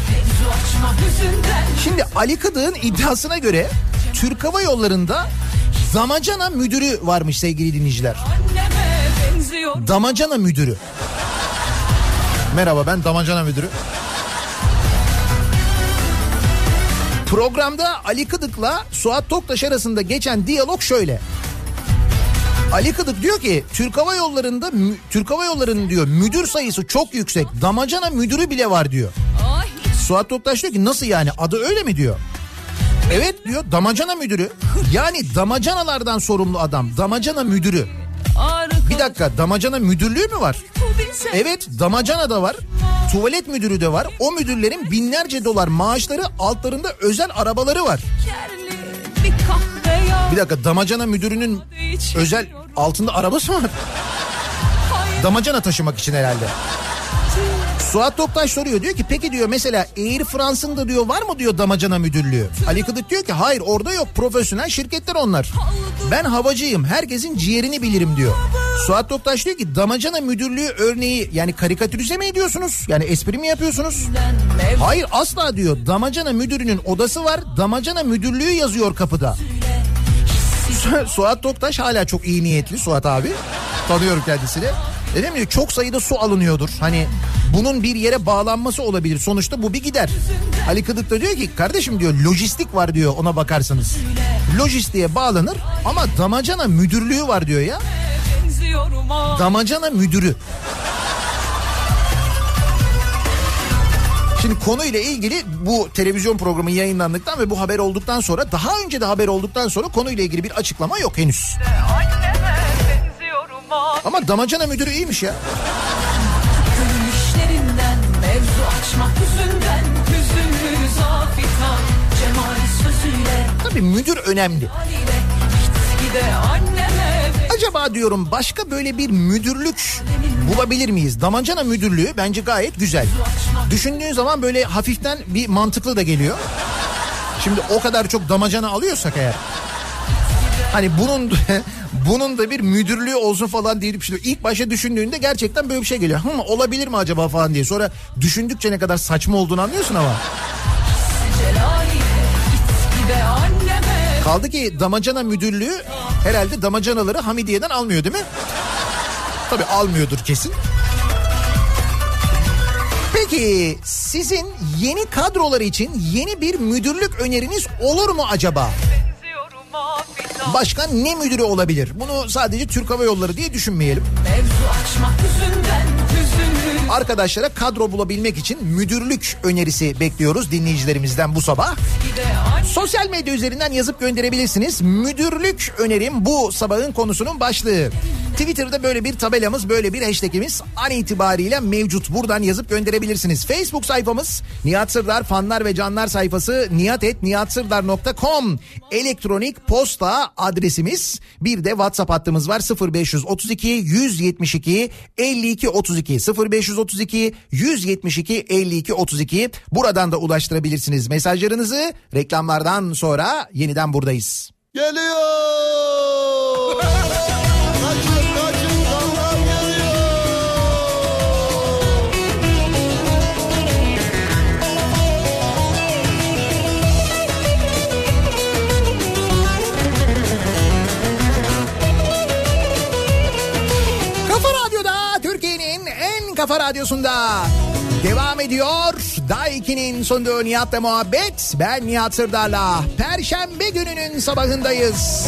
Şimdi Ali Kıdık'ın iddiasına göre Türk Hava Yolları'nda damacana müdürü varmış sevgili dinleyiciler. Damacana müdürü. Merhaba ben damacana müdürü. Programda Ali Kıdık'la Suat Toktaş arasında geçen diyalog şöyle. Ali Kıdık diyor ki Türk Hava Yolları'nda Türk Hava Yolları'nın diyor müdür sayısı çok yüksek. Damacana müdürü bile var diyor. Suat Toktaş diyor ki nasıl yani adı öyle mi diyor. Evet diyor damacana müdürü. Yani damacanalardan sorumlu adam. Damacana müdürü. Bir dakika damacana müdürlüğü mü var? Evet damacana da var. Tuvalet müdürü de var. O müdürlerin binlerce dolar maaşları altlarında özel arabaları var. Bir dakika damacana müdürünün özel altında arabası mı var? Damacana taşımak için herhalde. Suat Toptaş soruyor diyor ki peki diyor mesela Air France'ın da diyor var mı diyor damacana müdürlüğü. Ali Kıdık diyor ki hayır orada yok profesyonel şirketler onlar. Ben havacıyım herkesin ciğerini bilirim diyor. Suat Toptaş diyor ki damacana müdürlüğü örneği yani karikatürize mi ediyorsunuz? Yani espri mi yapıyorsunuz? Hayır asla diyor damacana müdürünün odası var damacana müdürlüğü yazıyor kapıda. Su- Suat Toktaş hala çok iyi niyetli Suat abi. Tanıyorum kendisini. Dedim ya çok sayıda su alınıyordur. Hani bunun bir yere bağlanması olabilir. Sonuçta bu bir gider. Ali Kıdık da diyor ki kardeşim diyor lojistik var diyor ona bakarsanız. Lojistiğe bağlanır ama damacana müdürlüğü var diyor ya. Damacana müdürü. Şimdi konuyla ilgili bu televizyon programı yayınlandıktan ve bu haber olduktan sonra daha önce de haber olduktan sonra konuyla ilgili bir açıklama yok henüz. Ama damacana müdürü iyiymiş ya. Tabii müdür önemli. Gitgide anneme Acaba diyorum başka böyle bir müdürlük bulabilir miyiz? Damacana müdürlüğü bence gayet güzel. Düşündüğün zaman böyle hafiften bir mantıklı da geliyor. Şimdi o kadar çok damacana alıyorsak eğer. Hani bunun bunun da bir müdürlüğü olsun falan diye düşünüyor. İlk başta düşündüğünde gerçekten böyle bir şey geliyor. Hı, olabilir mi acaba falan diye. Sonra düşündükçe ne kadar saçma olduğunu anlıyorsun ama. Kaldı ki damacana müdürlüğü herhalde damacanaları Hamidiye'den almıyor değil mi? Tabii almıyordur kesin. Peki sizin yeni kadrolar için yeni bir müdürlük öneriniz olur mu acaba? benziyorum ah fidan Başka ne müdürü olabilir? Bunu sadece Türk Hava Yolları diye düşünmeyelim. Mevzu açmak Hüzünlü Arkadaşlara kadro bulabilmek için müdürlük önerisi bekliyoruz dinleyicilerimizden bu sabah. Sosyal medya üzerinden yazıp gönderebilirsiniz. Müdürlük önerim bu sabahın konusunun başlığı. Twitter'da böyle bir tabelamız, böyle bir hashtagimiz an itibariyle mevcut. Buradan yazıp gönderebilirsiniz. Facebook sayfamız Nihat Sırdar fanlar ve canlar sayfası nihatetnihatsırdar.com elektronik posta adresimiz. Bir de WhatsApp hattımız var 0532 172 52 32 0532 172 52 32 buradan da ulaştırabilirsiniz mesajlarınızı. Reklamlardan sonra yeniden buradayız. Geliyor. Kafa Radyosu'nda devam ediyor. Day 2'nin sonunda Nihat'la muhabbet. Ben Nihat Sırdar'la. Perşembe gününün sabahındayız.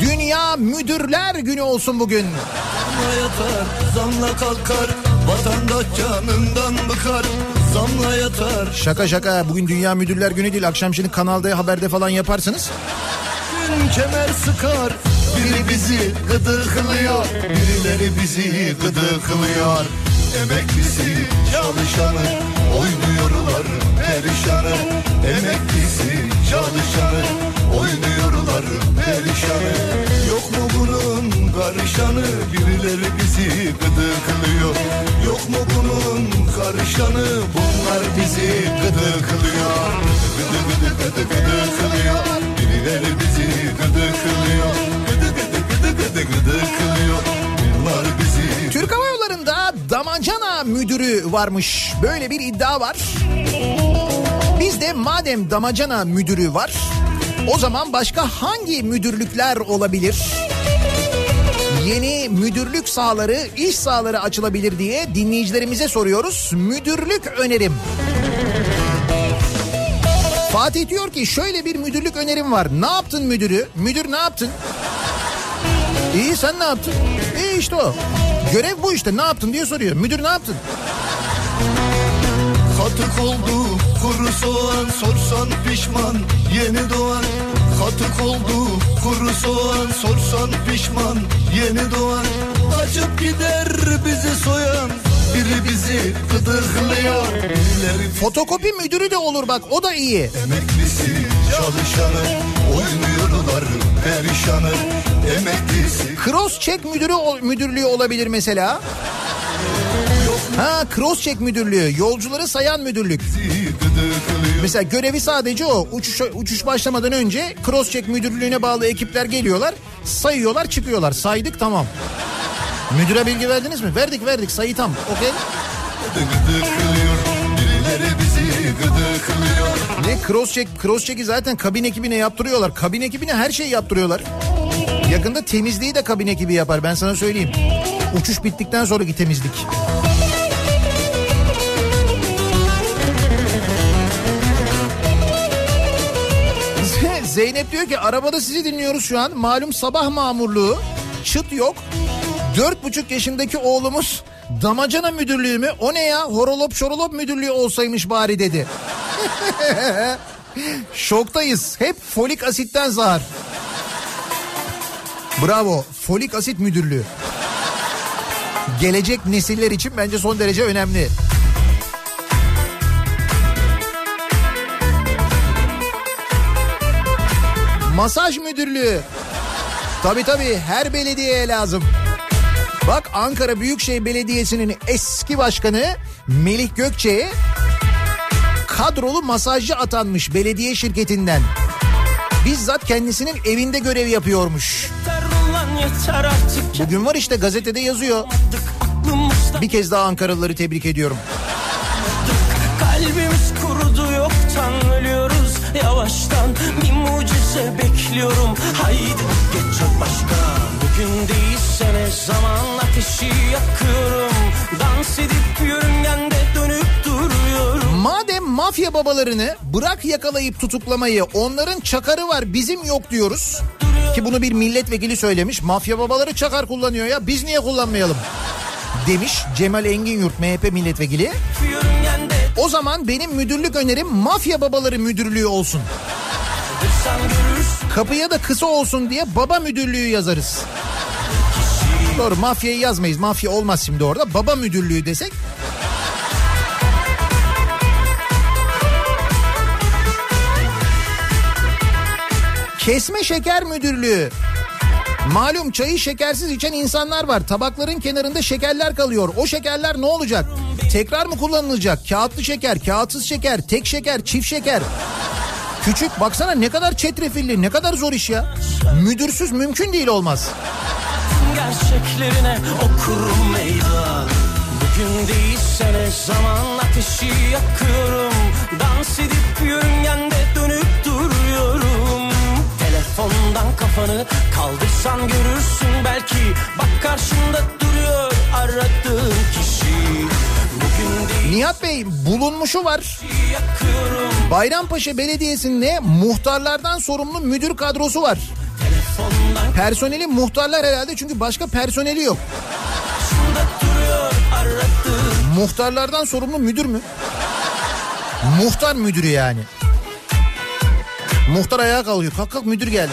Dünya Müdürler Günü olsun bugün. Zamla yatar, zamla kalkar. Vatandaş canından bıkar. Zamla yatar. Şaka şaka bugün Dünya Müdürler Günü değil. Akşam şimdi kanalda haberde falan yaparsınız. Gün kemer sıkar. Biri bizi gıdıklıyor. Birileri bizi gıdıklıyor. Emeklisi çalışanı oynuyorlar perişanı. Emeklisi çalışanı oynuyorlar perişanı. Yok mu bunun karışanı birileri bizi gıdıklıyor. Yok mu bunun karışanı bunlar bizi gıdıklıyor. Gıdı gıdı gıdı gıdıklıyor. Birileri bizi gıdıklıyor. Gıdı gıdı gıdıklıyor. Bunlar bizi Türk Hava Yolları'nda damacana müdürü varmış. Böyle bir iddia var. Bizde madem damacana müdürü var, o zaman başka hangi müdürlükler olabilir? Yeni müdürlük sahaları, iş sahaları açılabilir diye dinleyicilerimize soruyoruz. Müdürlük önerim. Fatih diyor ki şöyle bir müdürlük önerim var. Ne yaptın müdürü? Müdür ne yaptın? İyi sen ne yaptın? İyi işte o. Görev bu işte ne yaptın diye soruyor. Müdür ne yaptın? Katık oldu kuru soğan sorsan pişman yeni doğan Katık oldu kuru soğan sorsan pişman yeni doğan Açıp gider bizi soyan biri bizi gıdıklıyor Fotokopi müdürü de olur bak o da iyi. emeklisi çalışanı oynuyorlar perişanı Emeklisi Cross check müdürü müdürlüğü olabilir mesela. Ha cross check müdürlüğü, yolcuları sayan müdürlük. Mesela görevi sadece o. Uçuş uçuş başlamadan önce cross check müdürlüğüne bağlı ekipler geliyorlar, sayıyorlar, çıkıyorlar. Saydık tamam. Müdüre bilgi verdiniz mi? Verdik verdik sayı tam. Okey. Birileri bizi gıdıklıyor Ne cross check, cross zaten kabin ekibine yaptırıyorlar. Kabin ekibine her şeyi yaptırıyorlar. Yakında temizliği de kabin ekibi yapar ben sana söyleyeyim. Uçuş bittikten sonraki temizlik. Zeynep diyor ki arabada sizi dinliyoruz şu an. Malum sabah mamurluğu. Çıt yok. Dört buçuk yaşındaki oğlumuz damacana müdürlüğü mü? O ne ya? Horolop şorolop müdürlüğü olsaymış bari dedi. Şoktayız. Hep folik asitten zar. Bravo. Folik asit müdürlüğü. Gelecek nesiller için bence son derece önemli. Masaj müdürlüğü. Tabii tabii her belediyeye lazım. Bak Ankara Büyükşehir Belediyesi'nin eski başkanı Melih Gökçe'ye kadrolu masajcı atanmış belediye şirketinden. Bizzat kendisinin evinde görev yapıyormuş. Bugün var işte gazetede yazıyor. Bir kez daha Ankaralıları tebrik ediyorum. Kalbimiz kurudu yoktan ölüyoruz yavaştan Bir mucize bekliyorum haydi geçecek başka Bugün değilse ne zaman ateşi yakıyorum Dans edip yörüngende dönüp duruyorum Madem mafya babalarını bırak yakalayıp tutuklamayı onların çakarı var bizim yok diyoruz. Ki bunu bir milletvekili söylemiş. Mafya babaları çakar kullanıyor ya biz niye kullanmayalım? Demiş Cemal Engin Yurt MHP milletvekili. O zaman benim müdürlük önerim mafya babaları müdürlüğü olsun. sen görürsün Kapıya da kısa olsun diye baba müdürlüğü yazarız. Doğru mafyayı yazmayız. Mafya olmaz şimdi orada. Baba müdürlüğü desek. Kesme şeker müdürlüğü. Malum çayı şekersiz içen insanlar var. Tabakların kenarında şekerler kalıyor. O şekerler ne olacak? Tekrar mı kullanılacak? Kağıtlı şeker, kağıtsız şeker, tek şeker, çift şeker. Küçük baksana ne kadar çetrefilli, ne kadar zor iş ya. Müdürsüz mümkün değil olmaz. gerçeklerine okurum meydan Bugün değilse ne zaman ateşi yakıyorum Dans edip yörüngende dönüp duruyorum Telefondan kafanı kaldırsan görürsün belki Bak karşında duruyor aradığın Nihat Bey bulunmuşu var. Bayrampaşa Belediyesi'nde muhtarlardan sorumlu müdür kadrosu var. Personeli muhtarlar herhalde çünkü başka personeli yok. Muhtarlardan sorumlu müdür mü? Muhtar müdürü yani. Muhtar ayağa kalkıyor. Kalk kalk müdür geldi.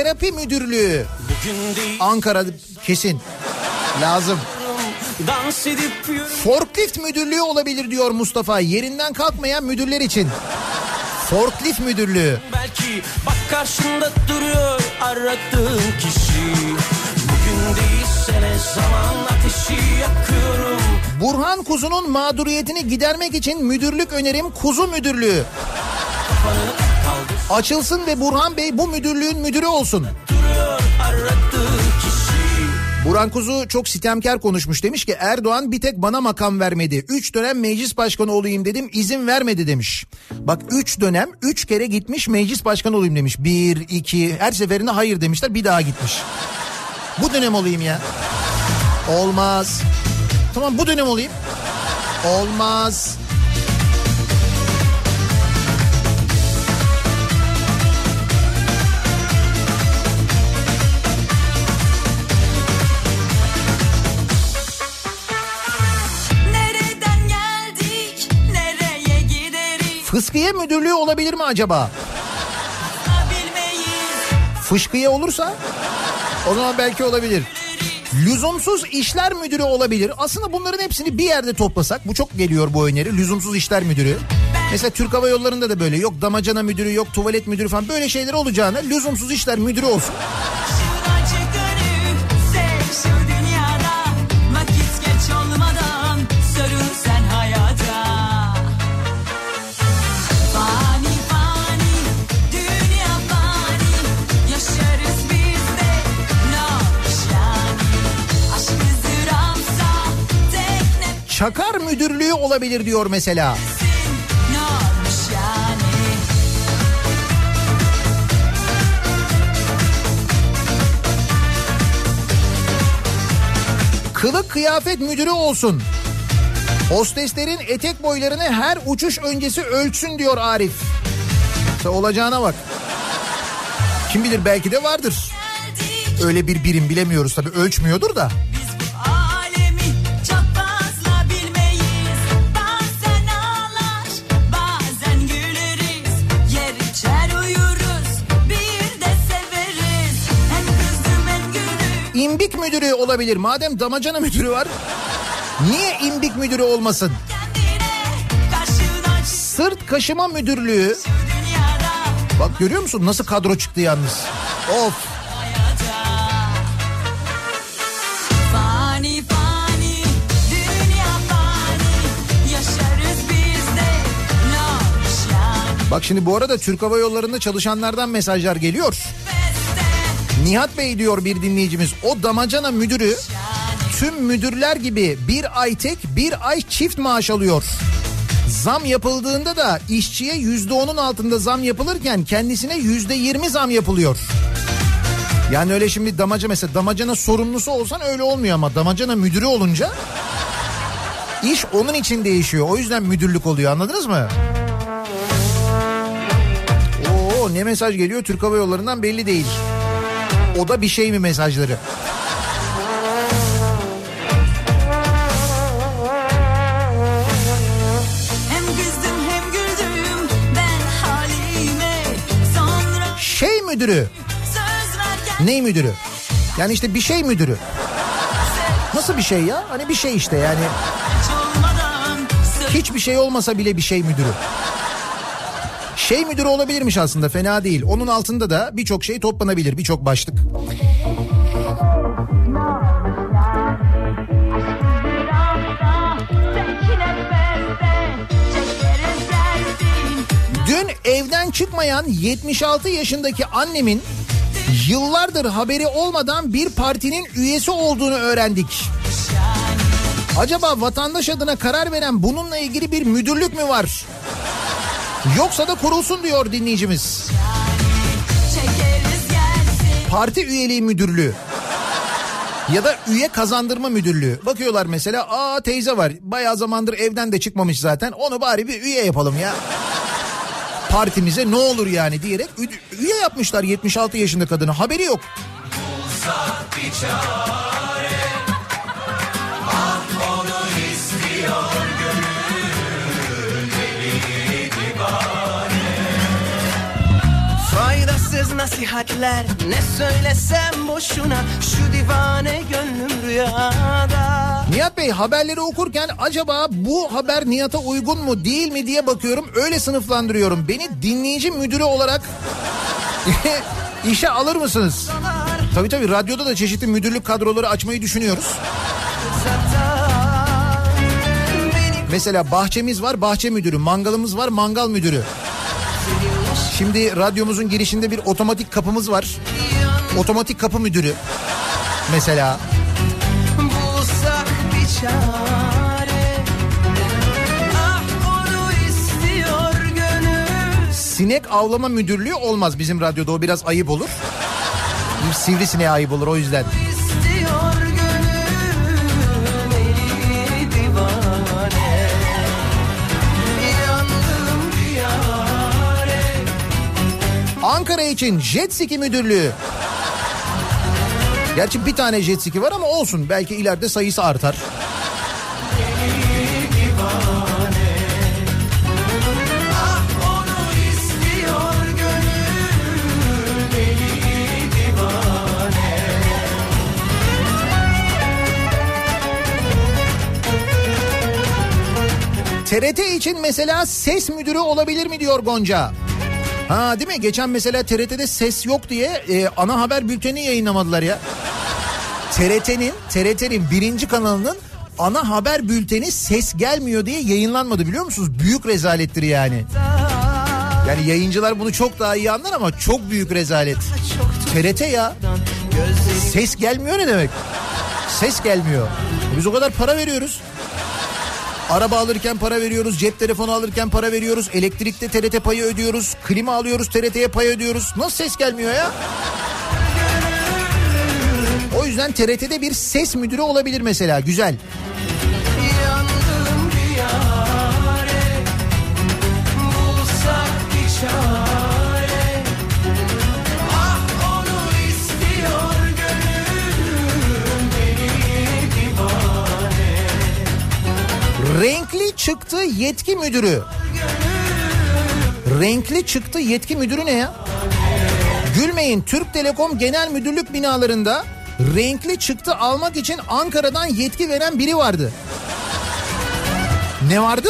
Terapi Müdürlüğü. Ankara kesin. Lazım. dans edip Forklift müdürlüğü olabilir diyor Mustafa. Yerinden kalkmayan müdürler için. Forklift müdürlüğü. Belki bak karşında duruyor aradığım kişi Bugün değilse ne zaman ateşi yakıyorum Burhan Kuzu'nun mağduriyetini gidermek için müdürlük önerim Kuzu Müdürlüğü. Açılsın ve Burhan Bey bu müdürlüğün müdürü olsun. Burhan Kuzu çok sitemkar konuşmuş. Demiş ki Erdoğan bir tek bana makam vermedi. Üç dönem meclis başkanı olayım dedim izin vermedi demiş. Bak üç dönem üç kere gitmiş meclis başkanı olayım demiş. Bir, iki her seferinde hayır demişler bir daha gitmiş. Bu dönem olayım ya. Olmaz. Tamam bu dönem olayım. Olmaz. Fıskiye müdürlüğü olabilir mi acaba? Fışkıye olursa o zaman belki olabilir. Lüzumsuz işler müdürü olabilir. Aslında bunların hepsini bir yerde toplasak bu çok geliyor bu öneri. Lüzumsuz işler müdürü. Mesela Türk Hava Yolları'nda da böyle yok damacana müdürü yok tuvalet müdürü falan böyle şeyler olacağına lüzumsuz işler müdürü olsun. Çakar müdürlüğü olabilir diyor mesela. Kılık kıyafet müdürü olsun. Hosteslerin etek boylarını her uçuş öncesi ölçsün diyor Arif. Mesela olacağına bak. Kim bilir belki de vardır. Öyle bir birim bilemiyoruz tabii ölçmüyordur da. İmbik müdürü olabilir. Madem damacana müdürü var. Niye imbik müdürü olmasın? Sırt kaşıma müdürlüğü. Bak görüyor musun nasıl kadro çıktı yalnız. Of. Bak şimdi bu arada Türk Hava Yolları'nda çalışanlardan mesajlar geliyor. Nihat Bey diyor bir dinleyicimiz. O damacana müdürü tüm müdürler gibi bir ay tek bir ay çift maaş alıyor. Zam yapıldığında da işçiye yüzde onun altında zam yapılırken kendisine yüzde yirmi zam yapılıyor. Yani öyle şimdi damaca mesela damacana sorumlusu olsan öyle olmuyor ama damacana müdürü olunca iş onun için değişiyor. O yüzden müdürlük oluyor anladınız mı? Oo ne mesaj geliyor Türk Hava Yolları'ndan belli değil. O da bir şey mi mesajları? Hem kızdım hem güldüm ben halime Sonra Şey müdürü. söz verken Ne müdürü? Yani işte bir şey müdürü. Nasıl bir şey ya? Hani bir şey işte yani. Hiçbir şey olmasa bile bir şey müdürü. Şey müdürü olabilirmiş aslında fena değil. Onun altında da birçok şey toplanabilir birçok başlık. Dün evden çıkmayan 76 yaşındaki annemin yıllardır haberi olmadan bir partinin üyesi olduğunu öğrendik. Acaba vatandaş adına karar veren bununla ilgili bir müdürlük mü var? Yoksa da kurulsun diyor dinleyicimiz. Parti üyeliği müdürlüğü. Ya da üye kazandırma müdürlüğü. Bakıyorlar mesela aa teyze var bayağı zamandır evden de çıkmamış zaten onu bari bir üye yapalım ya. Partimize ne olur yani diyerek üye yapmışlar 76 yaşında kadını haberi yok. Faydasız nasihatler ne söylesem boşuna Şu divane gönlüm rüyada Nihat Bey haberleri okurken acaba bu haber Nihat'a uygun mu değil mi diye bakıyorum. Öyle sınıflandırıyorum. Beni dinleyici müdürü olarak işe alır mısınız? Tabii tabii radyoda da çeşitli müdürlük kadroları açmayı düşünüyoruz. Mesela bahçemiz var bahçe müdürü, mangalımız var mangal müdürü. Şimdi radyomuzun girişinde bir otomatik kapımız var. Otomatik kapı müdürü. Mesela. Bulsak bir çare Ah Sinek avlama müdürlüğü olmaz bizim radyoda o biraz ayıp olur. Bir sivrisineğe ayıp olur o yüzden. Ankara için jet ski müdürlüğü. Gerçi bir tane jet ski var ama olsun belki ileride sayısı artar. TRT için mesela ses müdürü olabilir mi diyor Gonca. Ha değil mi? Geçen mesela TRT'de ses yok diye e, ana haber bülteni yayınlamadılar ya. TRT'nin TRT'nin birinci kanalının ana haber bülteni ses gelmiyor diye yayınlanmadı biliyor musunuz? Büyük rezalettir yani. Yani yayıncılar bunu çok daha iyi anlar ama çok büyük rezalet. TRT ya. Ses gelmiyor ne demek? Ses gelmiyor. Biz o kadar para veriyoruz. Araba alırken para veriyoruz, cep telefonu alırken para veriyoruz, elektrikte TRT payı ödüyoruz, klima alıyoruz TRT'ye pay ödüyoruz. Nasıl ses gelmiyor ya? O yüzden TRT'de bir ses müdürü olabilir mesela güzel. Çıktı yetki müdürü. Renkli çıktı yetki müdürü ne ya? Gülmeyin Türk Telekom Genel Müdürlük binalarında renkli çıktı almak için Ankara'dan yetki veren biri vardı. Ne vardı?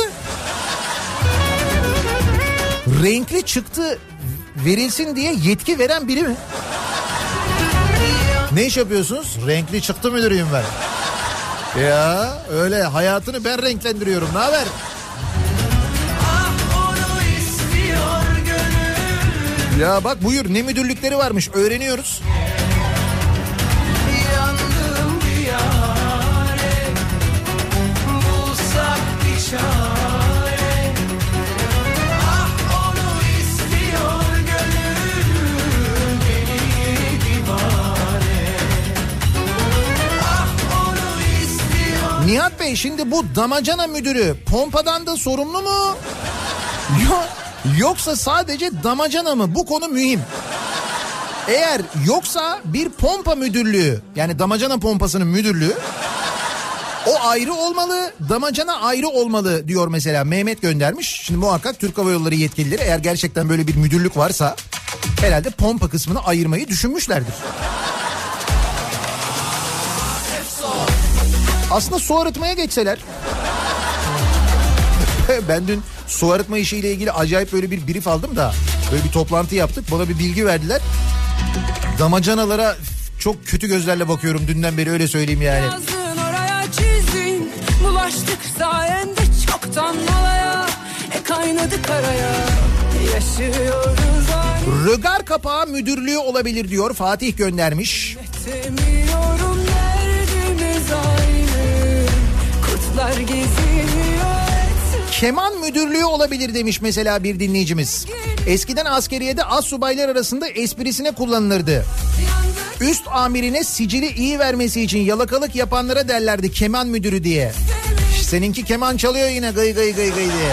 Renkli çıktı verilsin diye yetki veren biri mi? Ne iş yapıyorsunuz? Renkli çıktı müdürüyüm ben. Ya öyle hayatını ben renklendiriyorum. Ne haber? Ya bak buyur ne müdürlükleri varmış öğreniyoruz. Nihat Bey şimdi bu damacana müdürü pompadan da sorumlu mu? Yo- Yoksa sadece damacana mı? Bu konu mühim. Eğer yoksa bir pompa müdürlüğü yani damacana pompasının müdürlüğü o ayrı olmalı, damacana ayrı olmalı diyor mesela Mehmet göndermiş. Şimdi muhakkak Türk Hava Yolları yetkilileri eğer gerçekten böyle bir müdürlük varsa herhalde pompa kısmını ayırmayı düşünmüşlerdir. Aslında su arıtmaya geçseler. ben dün su arıtma işiyle ilgili acayip böyle bir brief aldım da böyle bir toplantı yaptık. Bana bir bilgi verdiler. Damacanalara çok kötü gözlerle bakıyorum dünden beri öyle söyleyeyim yani. Yazdın oraya çizdin Bulaştık sayende çoktan malaya E kaynadı karaya Yaşıyoruz Rögar kapağı müdürlüğü olabilir diyor Fatih göndermiş. Demiyorum Kurtlar geziyor. Keman müdürlüğü olabilir demiş mesela bir dinleyicimiz. Eskiden askeriyede az subaylar arasında esprisine kullanılırdı. Üst amirine sicili iyi vermesi için yalakalık yapanlara derlerdi keman müdürü diye. Seninki keman çalıyor yine gıy gıy gıy gıy diye.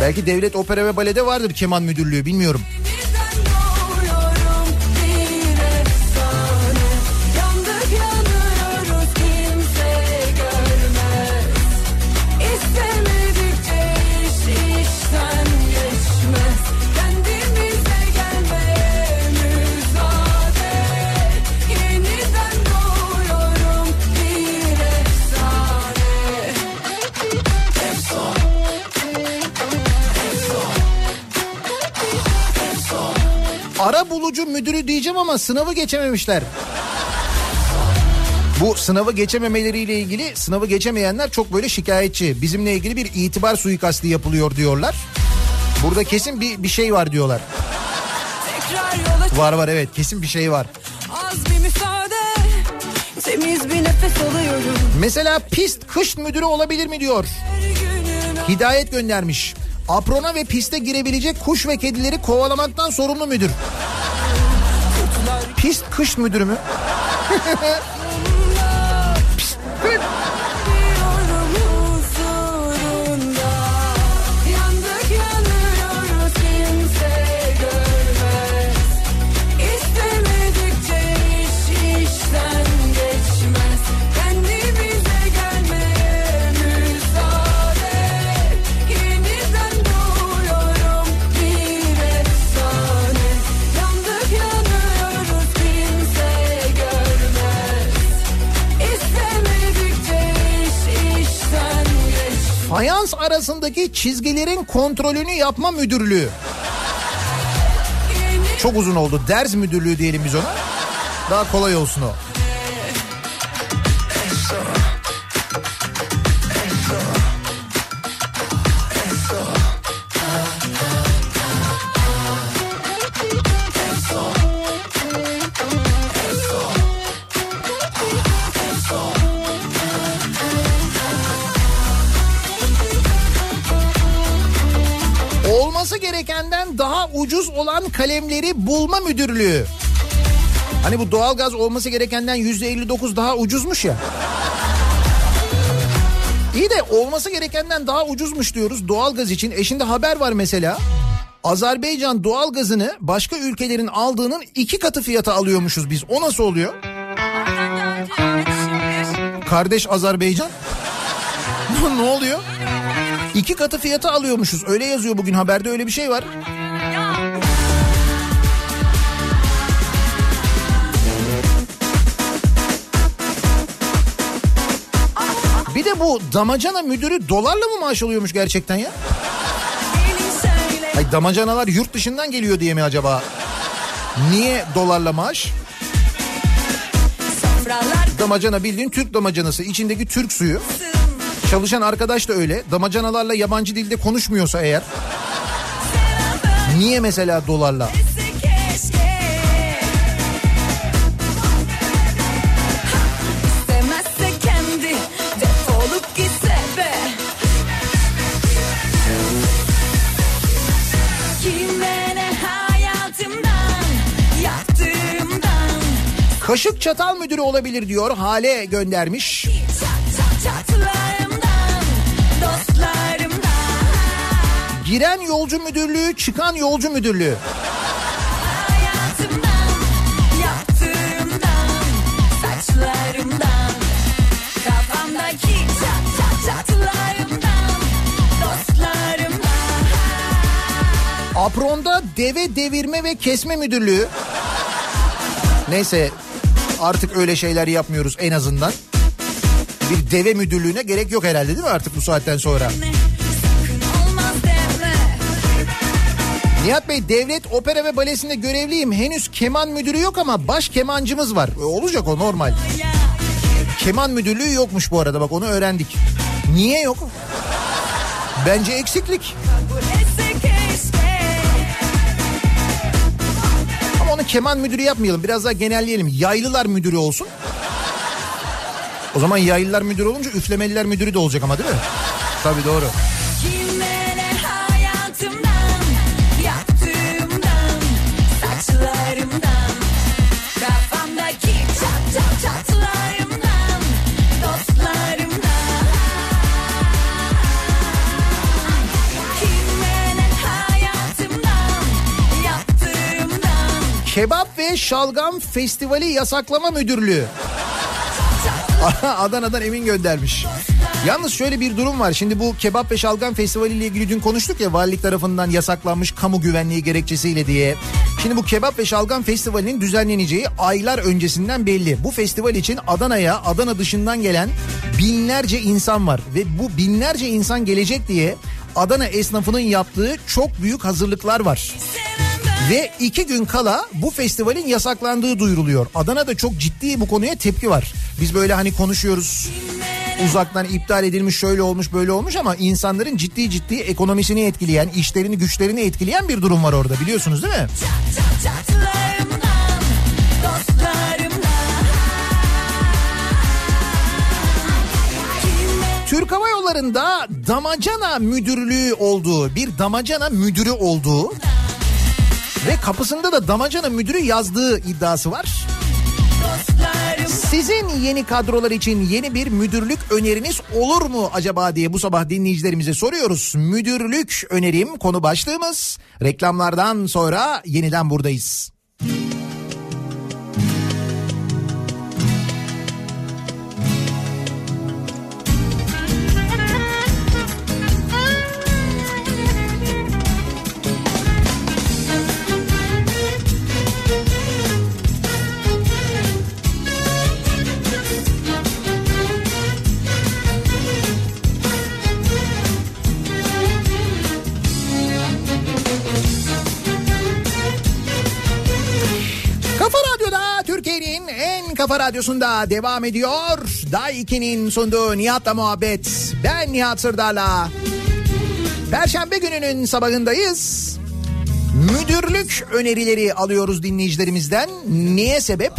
Belki devlet opera ve balede vardır keman müdürlüğü bilmiyorum. Ara bulucu müdürü diyeceğim ama sınavı geçememişler. Bu sınavı geçememeleriyle ilgili sınavı geçemeyenler çok böyle şikayetçi. Bizimle ilgili bir itibar suikastı yapılıyor diyorlar. Burada kesin bir, bir şey var diyorlar. Var var evet kesin bir şey var. az bir müsaade Temiz bir nefes alıyorum Mesela pist kış müdürü olabilir mi diyor. Hidayet göndermiş. Aprona ve piste girebilecek kuş ve kedileri kovalamaktan sorumlu müdür. Pist kış müdürü mü? Diyorum arasındaki çizgilerin kontrolünü yapma müdürlüğü. Çok uzun oldu. Ders müdürlüğü diyelim biz ona. Daha kolay olsun o. Olması gerekenden daha ucuz olan kalemleri bulma müdürlüğü. Hani bu doğalgaz olması gerekenden yüzde 59 daha ucuzmuş ya. İyi de olması gerekenden daha ucuzmuş diyoruz doğalgaz için. E şimdi haber var mesela. Azerbaycan doğalgazını başka ülkelerin aldığının iki katı fiyata alıyormuşuz biz. O nasıl oluyor? Kardeş Azerbaycan. ne oluyor? İki katı fiyata alıyormuşuz. Öyle yazıyor bugün haberde öyle bir şey var. Bir de bu damacana müdürü dolarla mı maaş alıyormuş gerçekten ya? Ay damacanalar yurt dışından geliyor diye mi acaba? Niye dolarla maaş? Damacana bildiğin Türk damacanası. içindeki Türk suyu. Çalışan arkadaş da öyle. Damacanalarla yabancı dilde konuşmuyorsa eğer. Niye mesela dolarla? Kaşık çatal müdürü olabilir diyor. Hale göndermiş. Giren yolcu müdürlüğü, çıkan yolcu müdürlüğü. Apron'da deve devirme ve kesme müdürlüğü. Neyse artık öyle şeyler yapmıyoruz en azından. Bir deve müdürlüğüne gerek yok herhalde değil mi artık bu saatten sonra? Sakın Nihat Bey devlet opera ve balesinde görevliyim. Henüz keman müdürü yok ama baş kemancımız var. E, olacak o normal. Keman müdürlüğü yokmuş bu arada bak onu öğrendik. Niye yok? Bence eksiklik. Ama onu keman müdürü yapmayalım. Biraz daha genelleyelim. Yaylılar müdürü olsun. O zaman yaylılar müdürü olunca üflemeliler müdürü de olacak ama değil mi? Tabii doğru. Şalgam Festivali Yasaklama Müdürlüğü. Adana'dan Emin göndermiş. Yalnız şöyle bir durum var. Şimdi bu Kebap ve Şalgam Festivali ile ilgili dün konuştuk ya valilik tarafından yasaklanmış kamu güvenliği gerekçesiyle diye. Şimdi bu Kebap ve Şalgam Festivali'nin düzenleneceği aylar öncesinden belli. Bu festival için Adana'ya, Adana dışından gelen binlerce insan var ve bu binlerce insan gelecek diye Adana esnafının yaptığı çok büyük hazırlıklar var. Ve iki gün kala bu festivalin yasaklandığı duyuruluyor. Adana'da çok ciddi bu konuya tepki var. Biz böyle hani konuşuyoruz uzaktan iptal edilmiş şöyle olmuş böyle olmuş ama insanların ciddi ciddi ekonomisini etkileyen, işlerini güçlerini etkileyen bir durum var orada biliyorsunuz değil mi? Türk Hava Yolları'nda damacana müdürlüğü olduğu, bir damacana müdürü olduğu ve kapısında da damacana müdürü yazdığı iddiası var. Sizin yeni kadrolar için yeni bir müdürlük öneriniz olur mu acaba diye bu sabah dinleyicilerimize soruyoruz. Müdürlük önerim konu başlığımız. Reklamlardan sonra yeniden buradayız. Kafa kafa radyosunda devam ediyor. Day 2'nin sunduğu Nihat'la muhabbet. Ben Nihat Sırdar'la. Perşembe gününün sabahındayız. Müdürlük önerileri alıyoruz dinleyicilerimizden. Niye sebep?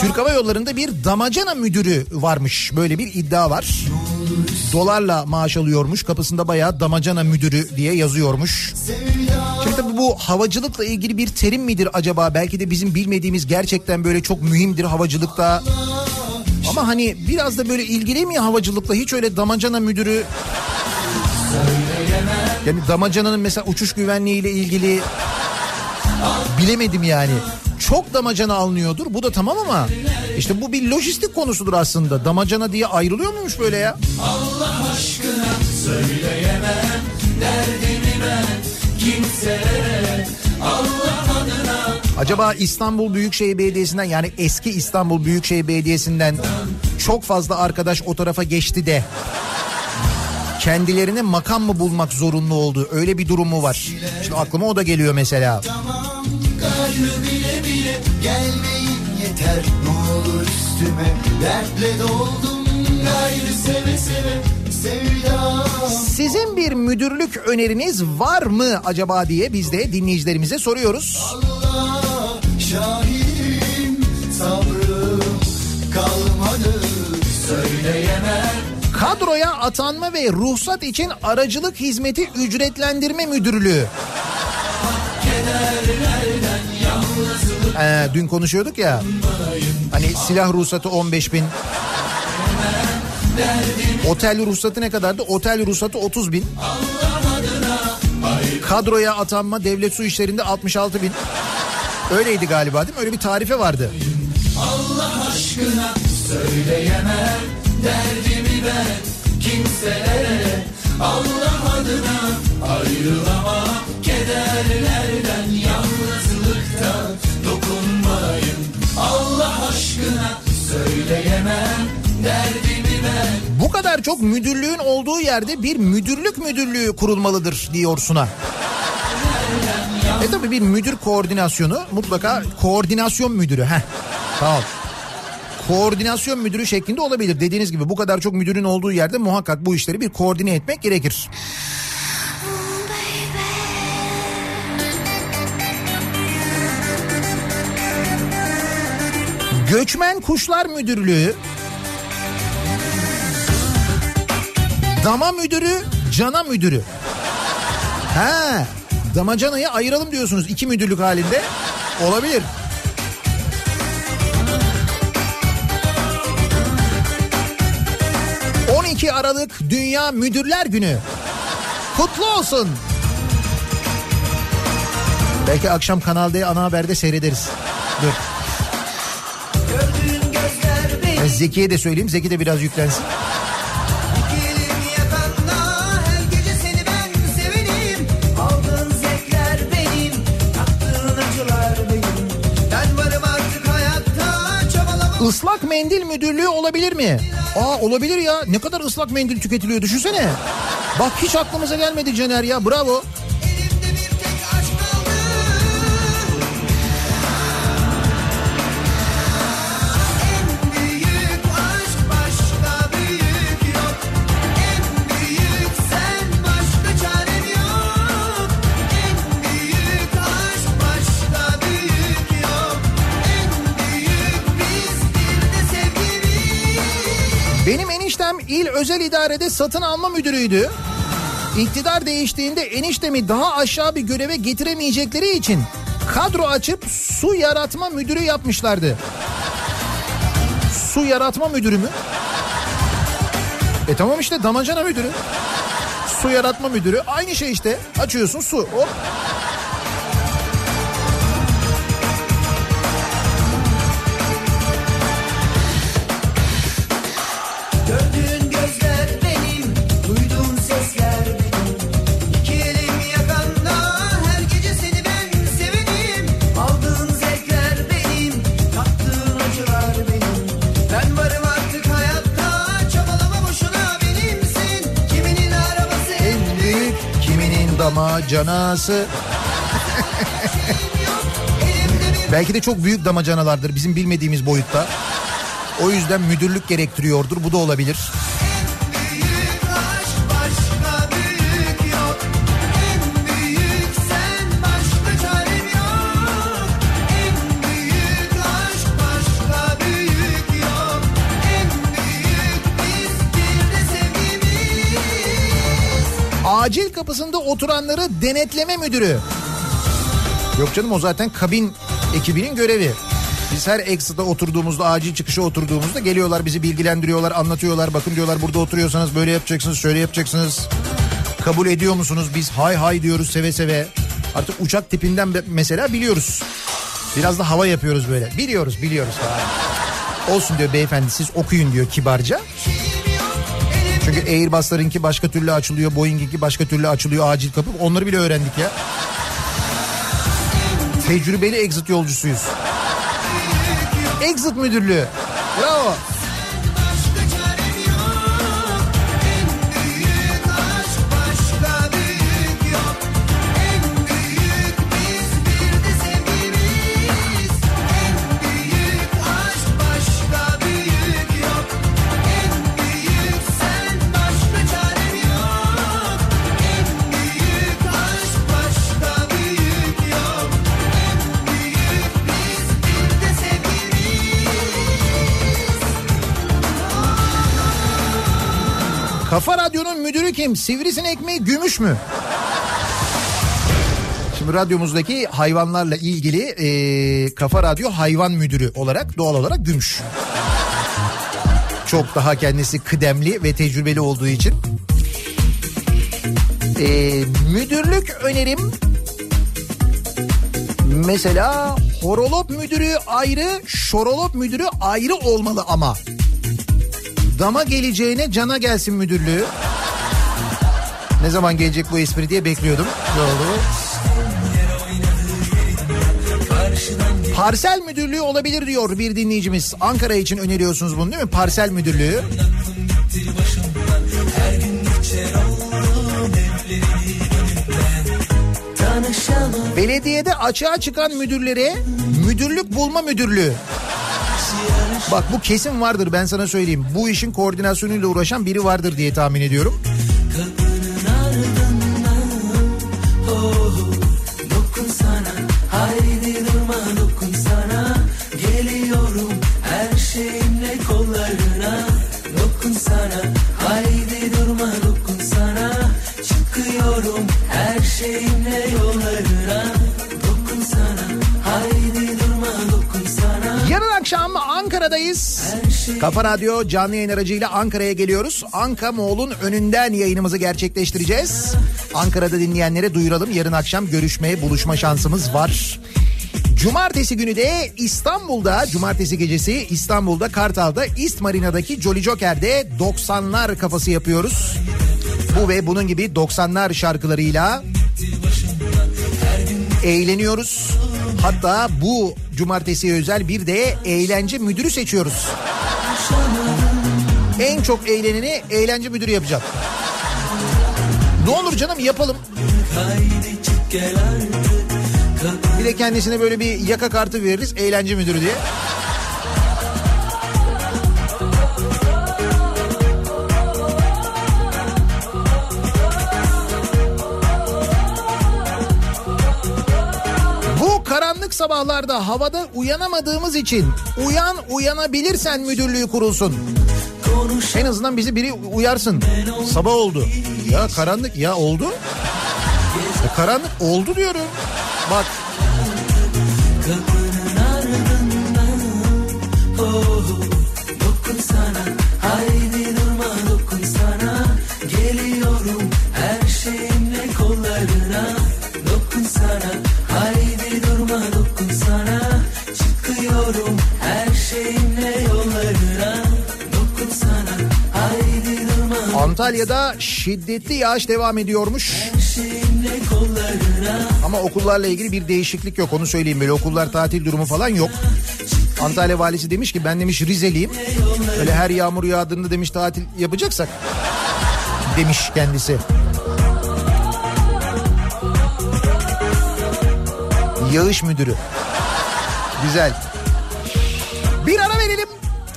Türk Hava Yolları'nda bir damacana müdürü varmış. Böyle bir iddia var. Dolarla maaş alıyormuş. Kapısında bayağı damacana müdürü diye yazıyormuş. Şimdi tabii bu havacılıkla ilgili bir terim midir acaba? Belki de bizim bilmediğimiz gerçekten böyle çok mühimdir havacılıkta. Ama hani biraz da böyle ilgili mi havacılıkla? Hiç öyle damacana müdürü... Yani damacananın mesela uçuş güvenliğiyle ilgili bilemedim yani. Çok damacana alınıyordur bu da tamam ama işte bu bir lojistik konusudur aslında. Damacana diye ayrılıyor muymuş böyle ya? Allah aşkına Acaba İstanbul Büyükşehir Belediyesi'nden yani eski İstanbul Büyükşehir Belediyesi'nden çok fazla arkadaş o tarafa geçti de kendilerine makam mı bulmak zorunlu oldu? Öyle bir durum mu var? Şimdi aklıma o da geliyor mesela. Gayrı bile bile gelmeyin yeter ne olur üstüme Dertle doldum gayrı seve seve Sizin bir müdürlük öneriniz var mı acaba diye biz de dinleyicilerimize soruyoruz. Allah şahidim sabrım kalmadı söyleyemem Kadroya atanma ve ruhsat için aracılık hizmeti ücretlendirme müdürlüğü. Ee, dün konuşuyorduk ya. Hani silah ruhsatı 15 bin. Otel ruhsatı ne kadardı? Otel ruhsatı 30 bin. Kadroya atanma devlet su işlerinde 66 bin. Öyleydi galiba değil mi? Öyle bir tarife vardı. Allah aşkına söyleyemem derdimi ben kimselere Allah adına ayrılamam kederlerden yalnızlıkta dokunmayın Allah aşkına söyleyemem derdimi ben Bu kadar çok müdürlüğün olduğu yerde bir müdürlük müdürlüğü kurulmalıdır diyor Suna. E tabii bir müdür koordinasyonu mutlaka koordinasyon müdürü. Heh, tamam. Koordinasyon müdürü şeklinde olabilir. Dediğiniz gibi bu kadar çok müdürün olduğu yerde muhakkak bu işleri bir koordine etmek gerekir. Göçmen Kuşlar Müdürlüğü Dama müdürü, cana müdürü. He, damacanayı ayıralım diyorsunuz iki müdürlük halinde. Olabilir. ...12 Aralık Dünya Müdürler Günü. Kutlu olsun. Belki akşam Kanal D ana haberde seyrederiz. Dur. Ben Zeki'ye de söyleyeyim. Zeki de biraz yüklensin. Mendil müdürlüğü olabilir mi? Aa olabilir ya. Ne kadar ıslak mendil tüketiliyor düşünsene. Bak hiç aklımıza gelmedi Caner ya. Bravo. Özel idarede satın alma müdürüydü. İktidar değiştiğinde eniştemi daha aşağı bir göreve getiremeyecekleri için kadro açıp su yaratma müdürü yapmışlardı. Su yaratma müdürü mü? E tamam işte damacana müdürü. Su yaratma müdürü aynı şey işte. Açıyorsun su hop. Damacanası. Belki de çok büyük damacanalardır bizim bilmediğimiz boyutta. O yüzden müdürlük gerektiriyordur. Bu da olabilir. Oturanları denetleme müdürü. Yok canım o zaten kabin ekibinin görevi. Biz her exit'e oturduğumuzda, acil çıkışa oturduğumuzda geliyorlar bizi bilgilendiriyorlar, anlatıyorlar. Bakın diyorlar burada oturuyorsanız böyle yapacaksınız, şöyle yapacaksınız. Kabul ediyor musunuz? Biz hay hay diyoruz seve seve. Artık uçak tipinden mesela biliyoruz. Biraz da hava yapıyoruz böyle. Biliyoruz, biliyoruz. Olsun diyor beyefendi siz okuyun diyor kibarca. Çünkü Airbus'larınki başka türlü açılıyor, Boeing'inki başka türlü açılıyor acil kapı. Onları bile öğrendik ya. Tecrübeli exit yolcusuyuz. Exit müdürlüğü. Bravo. Kim? Sivrisinek mi, gümüş mü? Şimdi radyomuzdaki hayvanlarla ilgili e, Kafa Radyo hayvan müdürü olarak doğal olarak gümüş. Çok daha kendisi kıdemli ve tecrübeli olduğu için. E, müdürlük önerim mesela horolop müdürü ayrı, şorolop müdürü ayrı olmalı ama. Dama geleceğine cana gelsin müdürlüğü. Ne zaman gelecek bu espri diye bekliyordum. Doğru. Parsel müdürlüğü olabilir diyor bir dinleyicimiz. Ankara için öneriyorsunuz bunu değil mi? Parsel müdürlüğü. Belediyede açığa çıkan müdürlere müdürlük bulma müdürlüğü. Bak bu kesin vardır ben sana söyleyeyim. Bu işin koordinasyonuyla uğraşan biri vardır diye tahmin ediyorum. Ankara'dayız. Kafa Radyo canlı yayın aracıyla Ankara'ya geliyoruz. Anka Mall'un önünden yayınımızı gerçekleştireceğiz. Ankara'da dinleyenlere duyuralım. Yarın akşam görüşmeye, buluşma şansımız var. Cumartesi günü de İstanbul'da, cumartesi gecesi İstanbul'da Kartal'da East Marina'daki Jolly Joker'de 90'lar kafası yapıyoruz. Bu ve bunun gibi 90'lar şarkılarıyla eğleniyoruz. Hatta bu cumartesi özel bir de eğlence müdürü seçiyoruz. En çok eğleneni eğlence müdürü yapacağım. Ne olur canım yapalım. Bir de kendisine böyle bir yaka kartı veririz eğlence müdürü diye. Sabahlarda havada uyanamadığımız için uyan uyanabilirsen müdürlüğü kurulsun. En azından bizi biri uyarsın. Sabah oldu. Ya karanlık ya oldu. Ya karanlık oldu diyorum. Bak kapının ardından oh, Dokunsana haydi Antalya'da şiddetli yağış devam ediyormuş. Ama okullarla ilgili bir değişiklik yok onu söyleyeyim böyle okullar tatil durumu falan yok. Antalya valisi demiş ki ben demiş Rizeliyim. Öyle her yağmur yağdığında demiş tatil yapacaksak demiş kendisi. Yağış müdürü. Güzel. Bir ara verelim.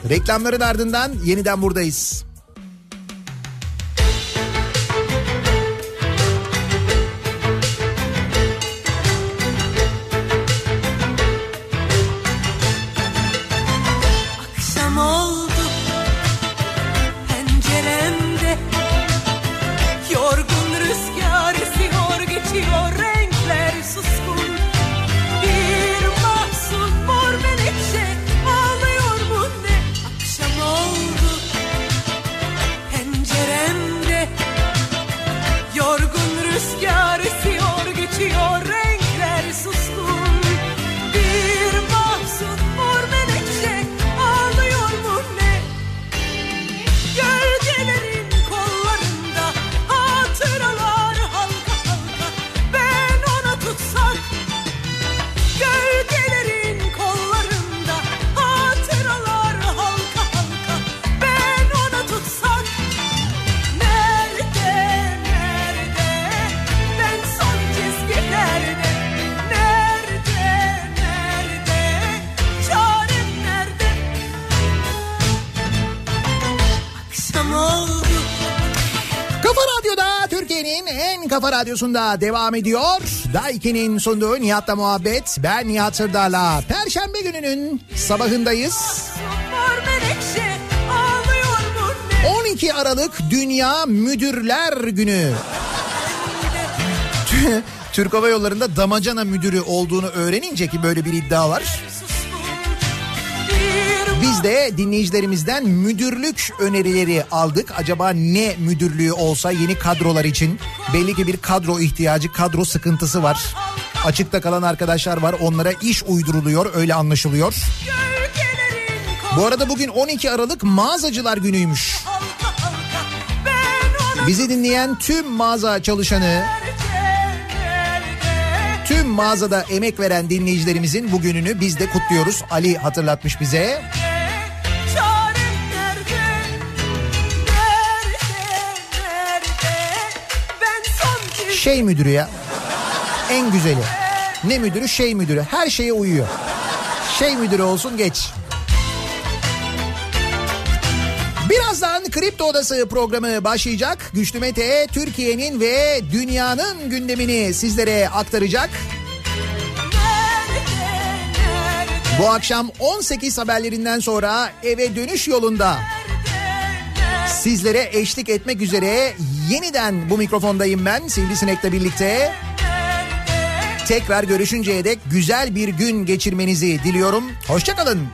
Reklamların ardından yeniden buradayız. Radyosunda devam ediyor. Daiki'nin sunduğu Nihat'la muhabbet. Ben Nihat Sırdar'la. Perşembe gününün sabahındayız. Mor menekşe ağlıyor mu ne 12 Aralık Dünya Müdürler Günü. Türk Hava Yolları'nda damacana müdürü olduğunu öğrenince ki böyle bir iddia var. De dinleyicilerimizden müdürlük önerileri aldık. Acaba ne müdürlüğü olsa yeni kadrolar için belli ki bir kadro ihtiyacı, kadro sıkıntısı var. Açıkta kalan arkadaşlar var. Onlara iş uyduruluyor, öyle anlaşılıyor. Bu arada bugün 12 Aralık Mağazacılar Günü'ymüş. Bizi dinleyen tüm mağaza çalışanı, tüm mağazada emek veren dinleyicilerimizin bugününü biz de kutluyoruz. Ali hatırlatmış bize. Şey müdürü ya. En güzeli. Ne müdürü? Şey müdürü. Her şeye uyuyor. Şey müdürü olsun geç. Birazdan Kripto Odası programı başlayacak. Güçlü Mete Türkiye'nin ve dünyanın gündemini sizlere aktaracak. Bu akşam 18 haberlerinden sonra eve dönüş yolunda sizlere eşlik etmek üzere yeniden bu mikrofondayım ben Sivrisinek'le birlikte. Tekrar görüşünceye dek güzel bir gün geçirmenizi diliyorum. Hoşçakalın.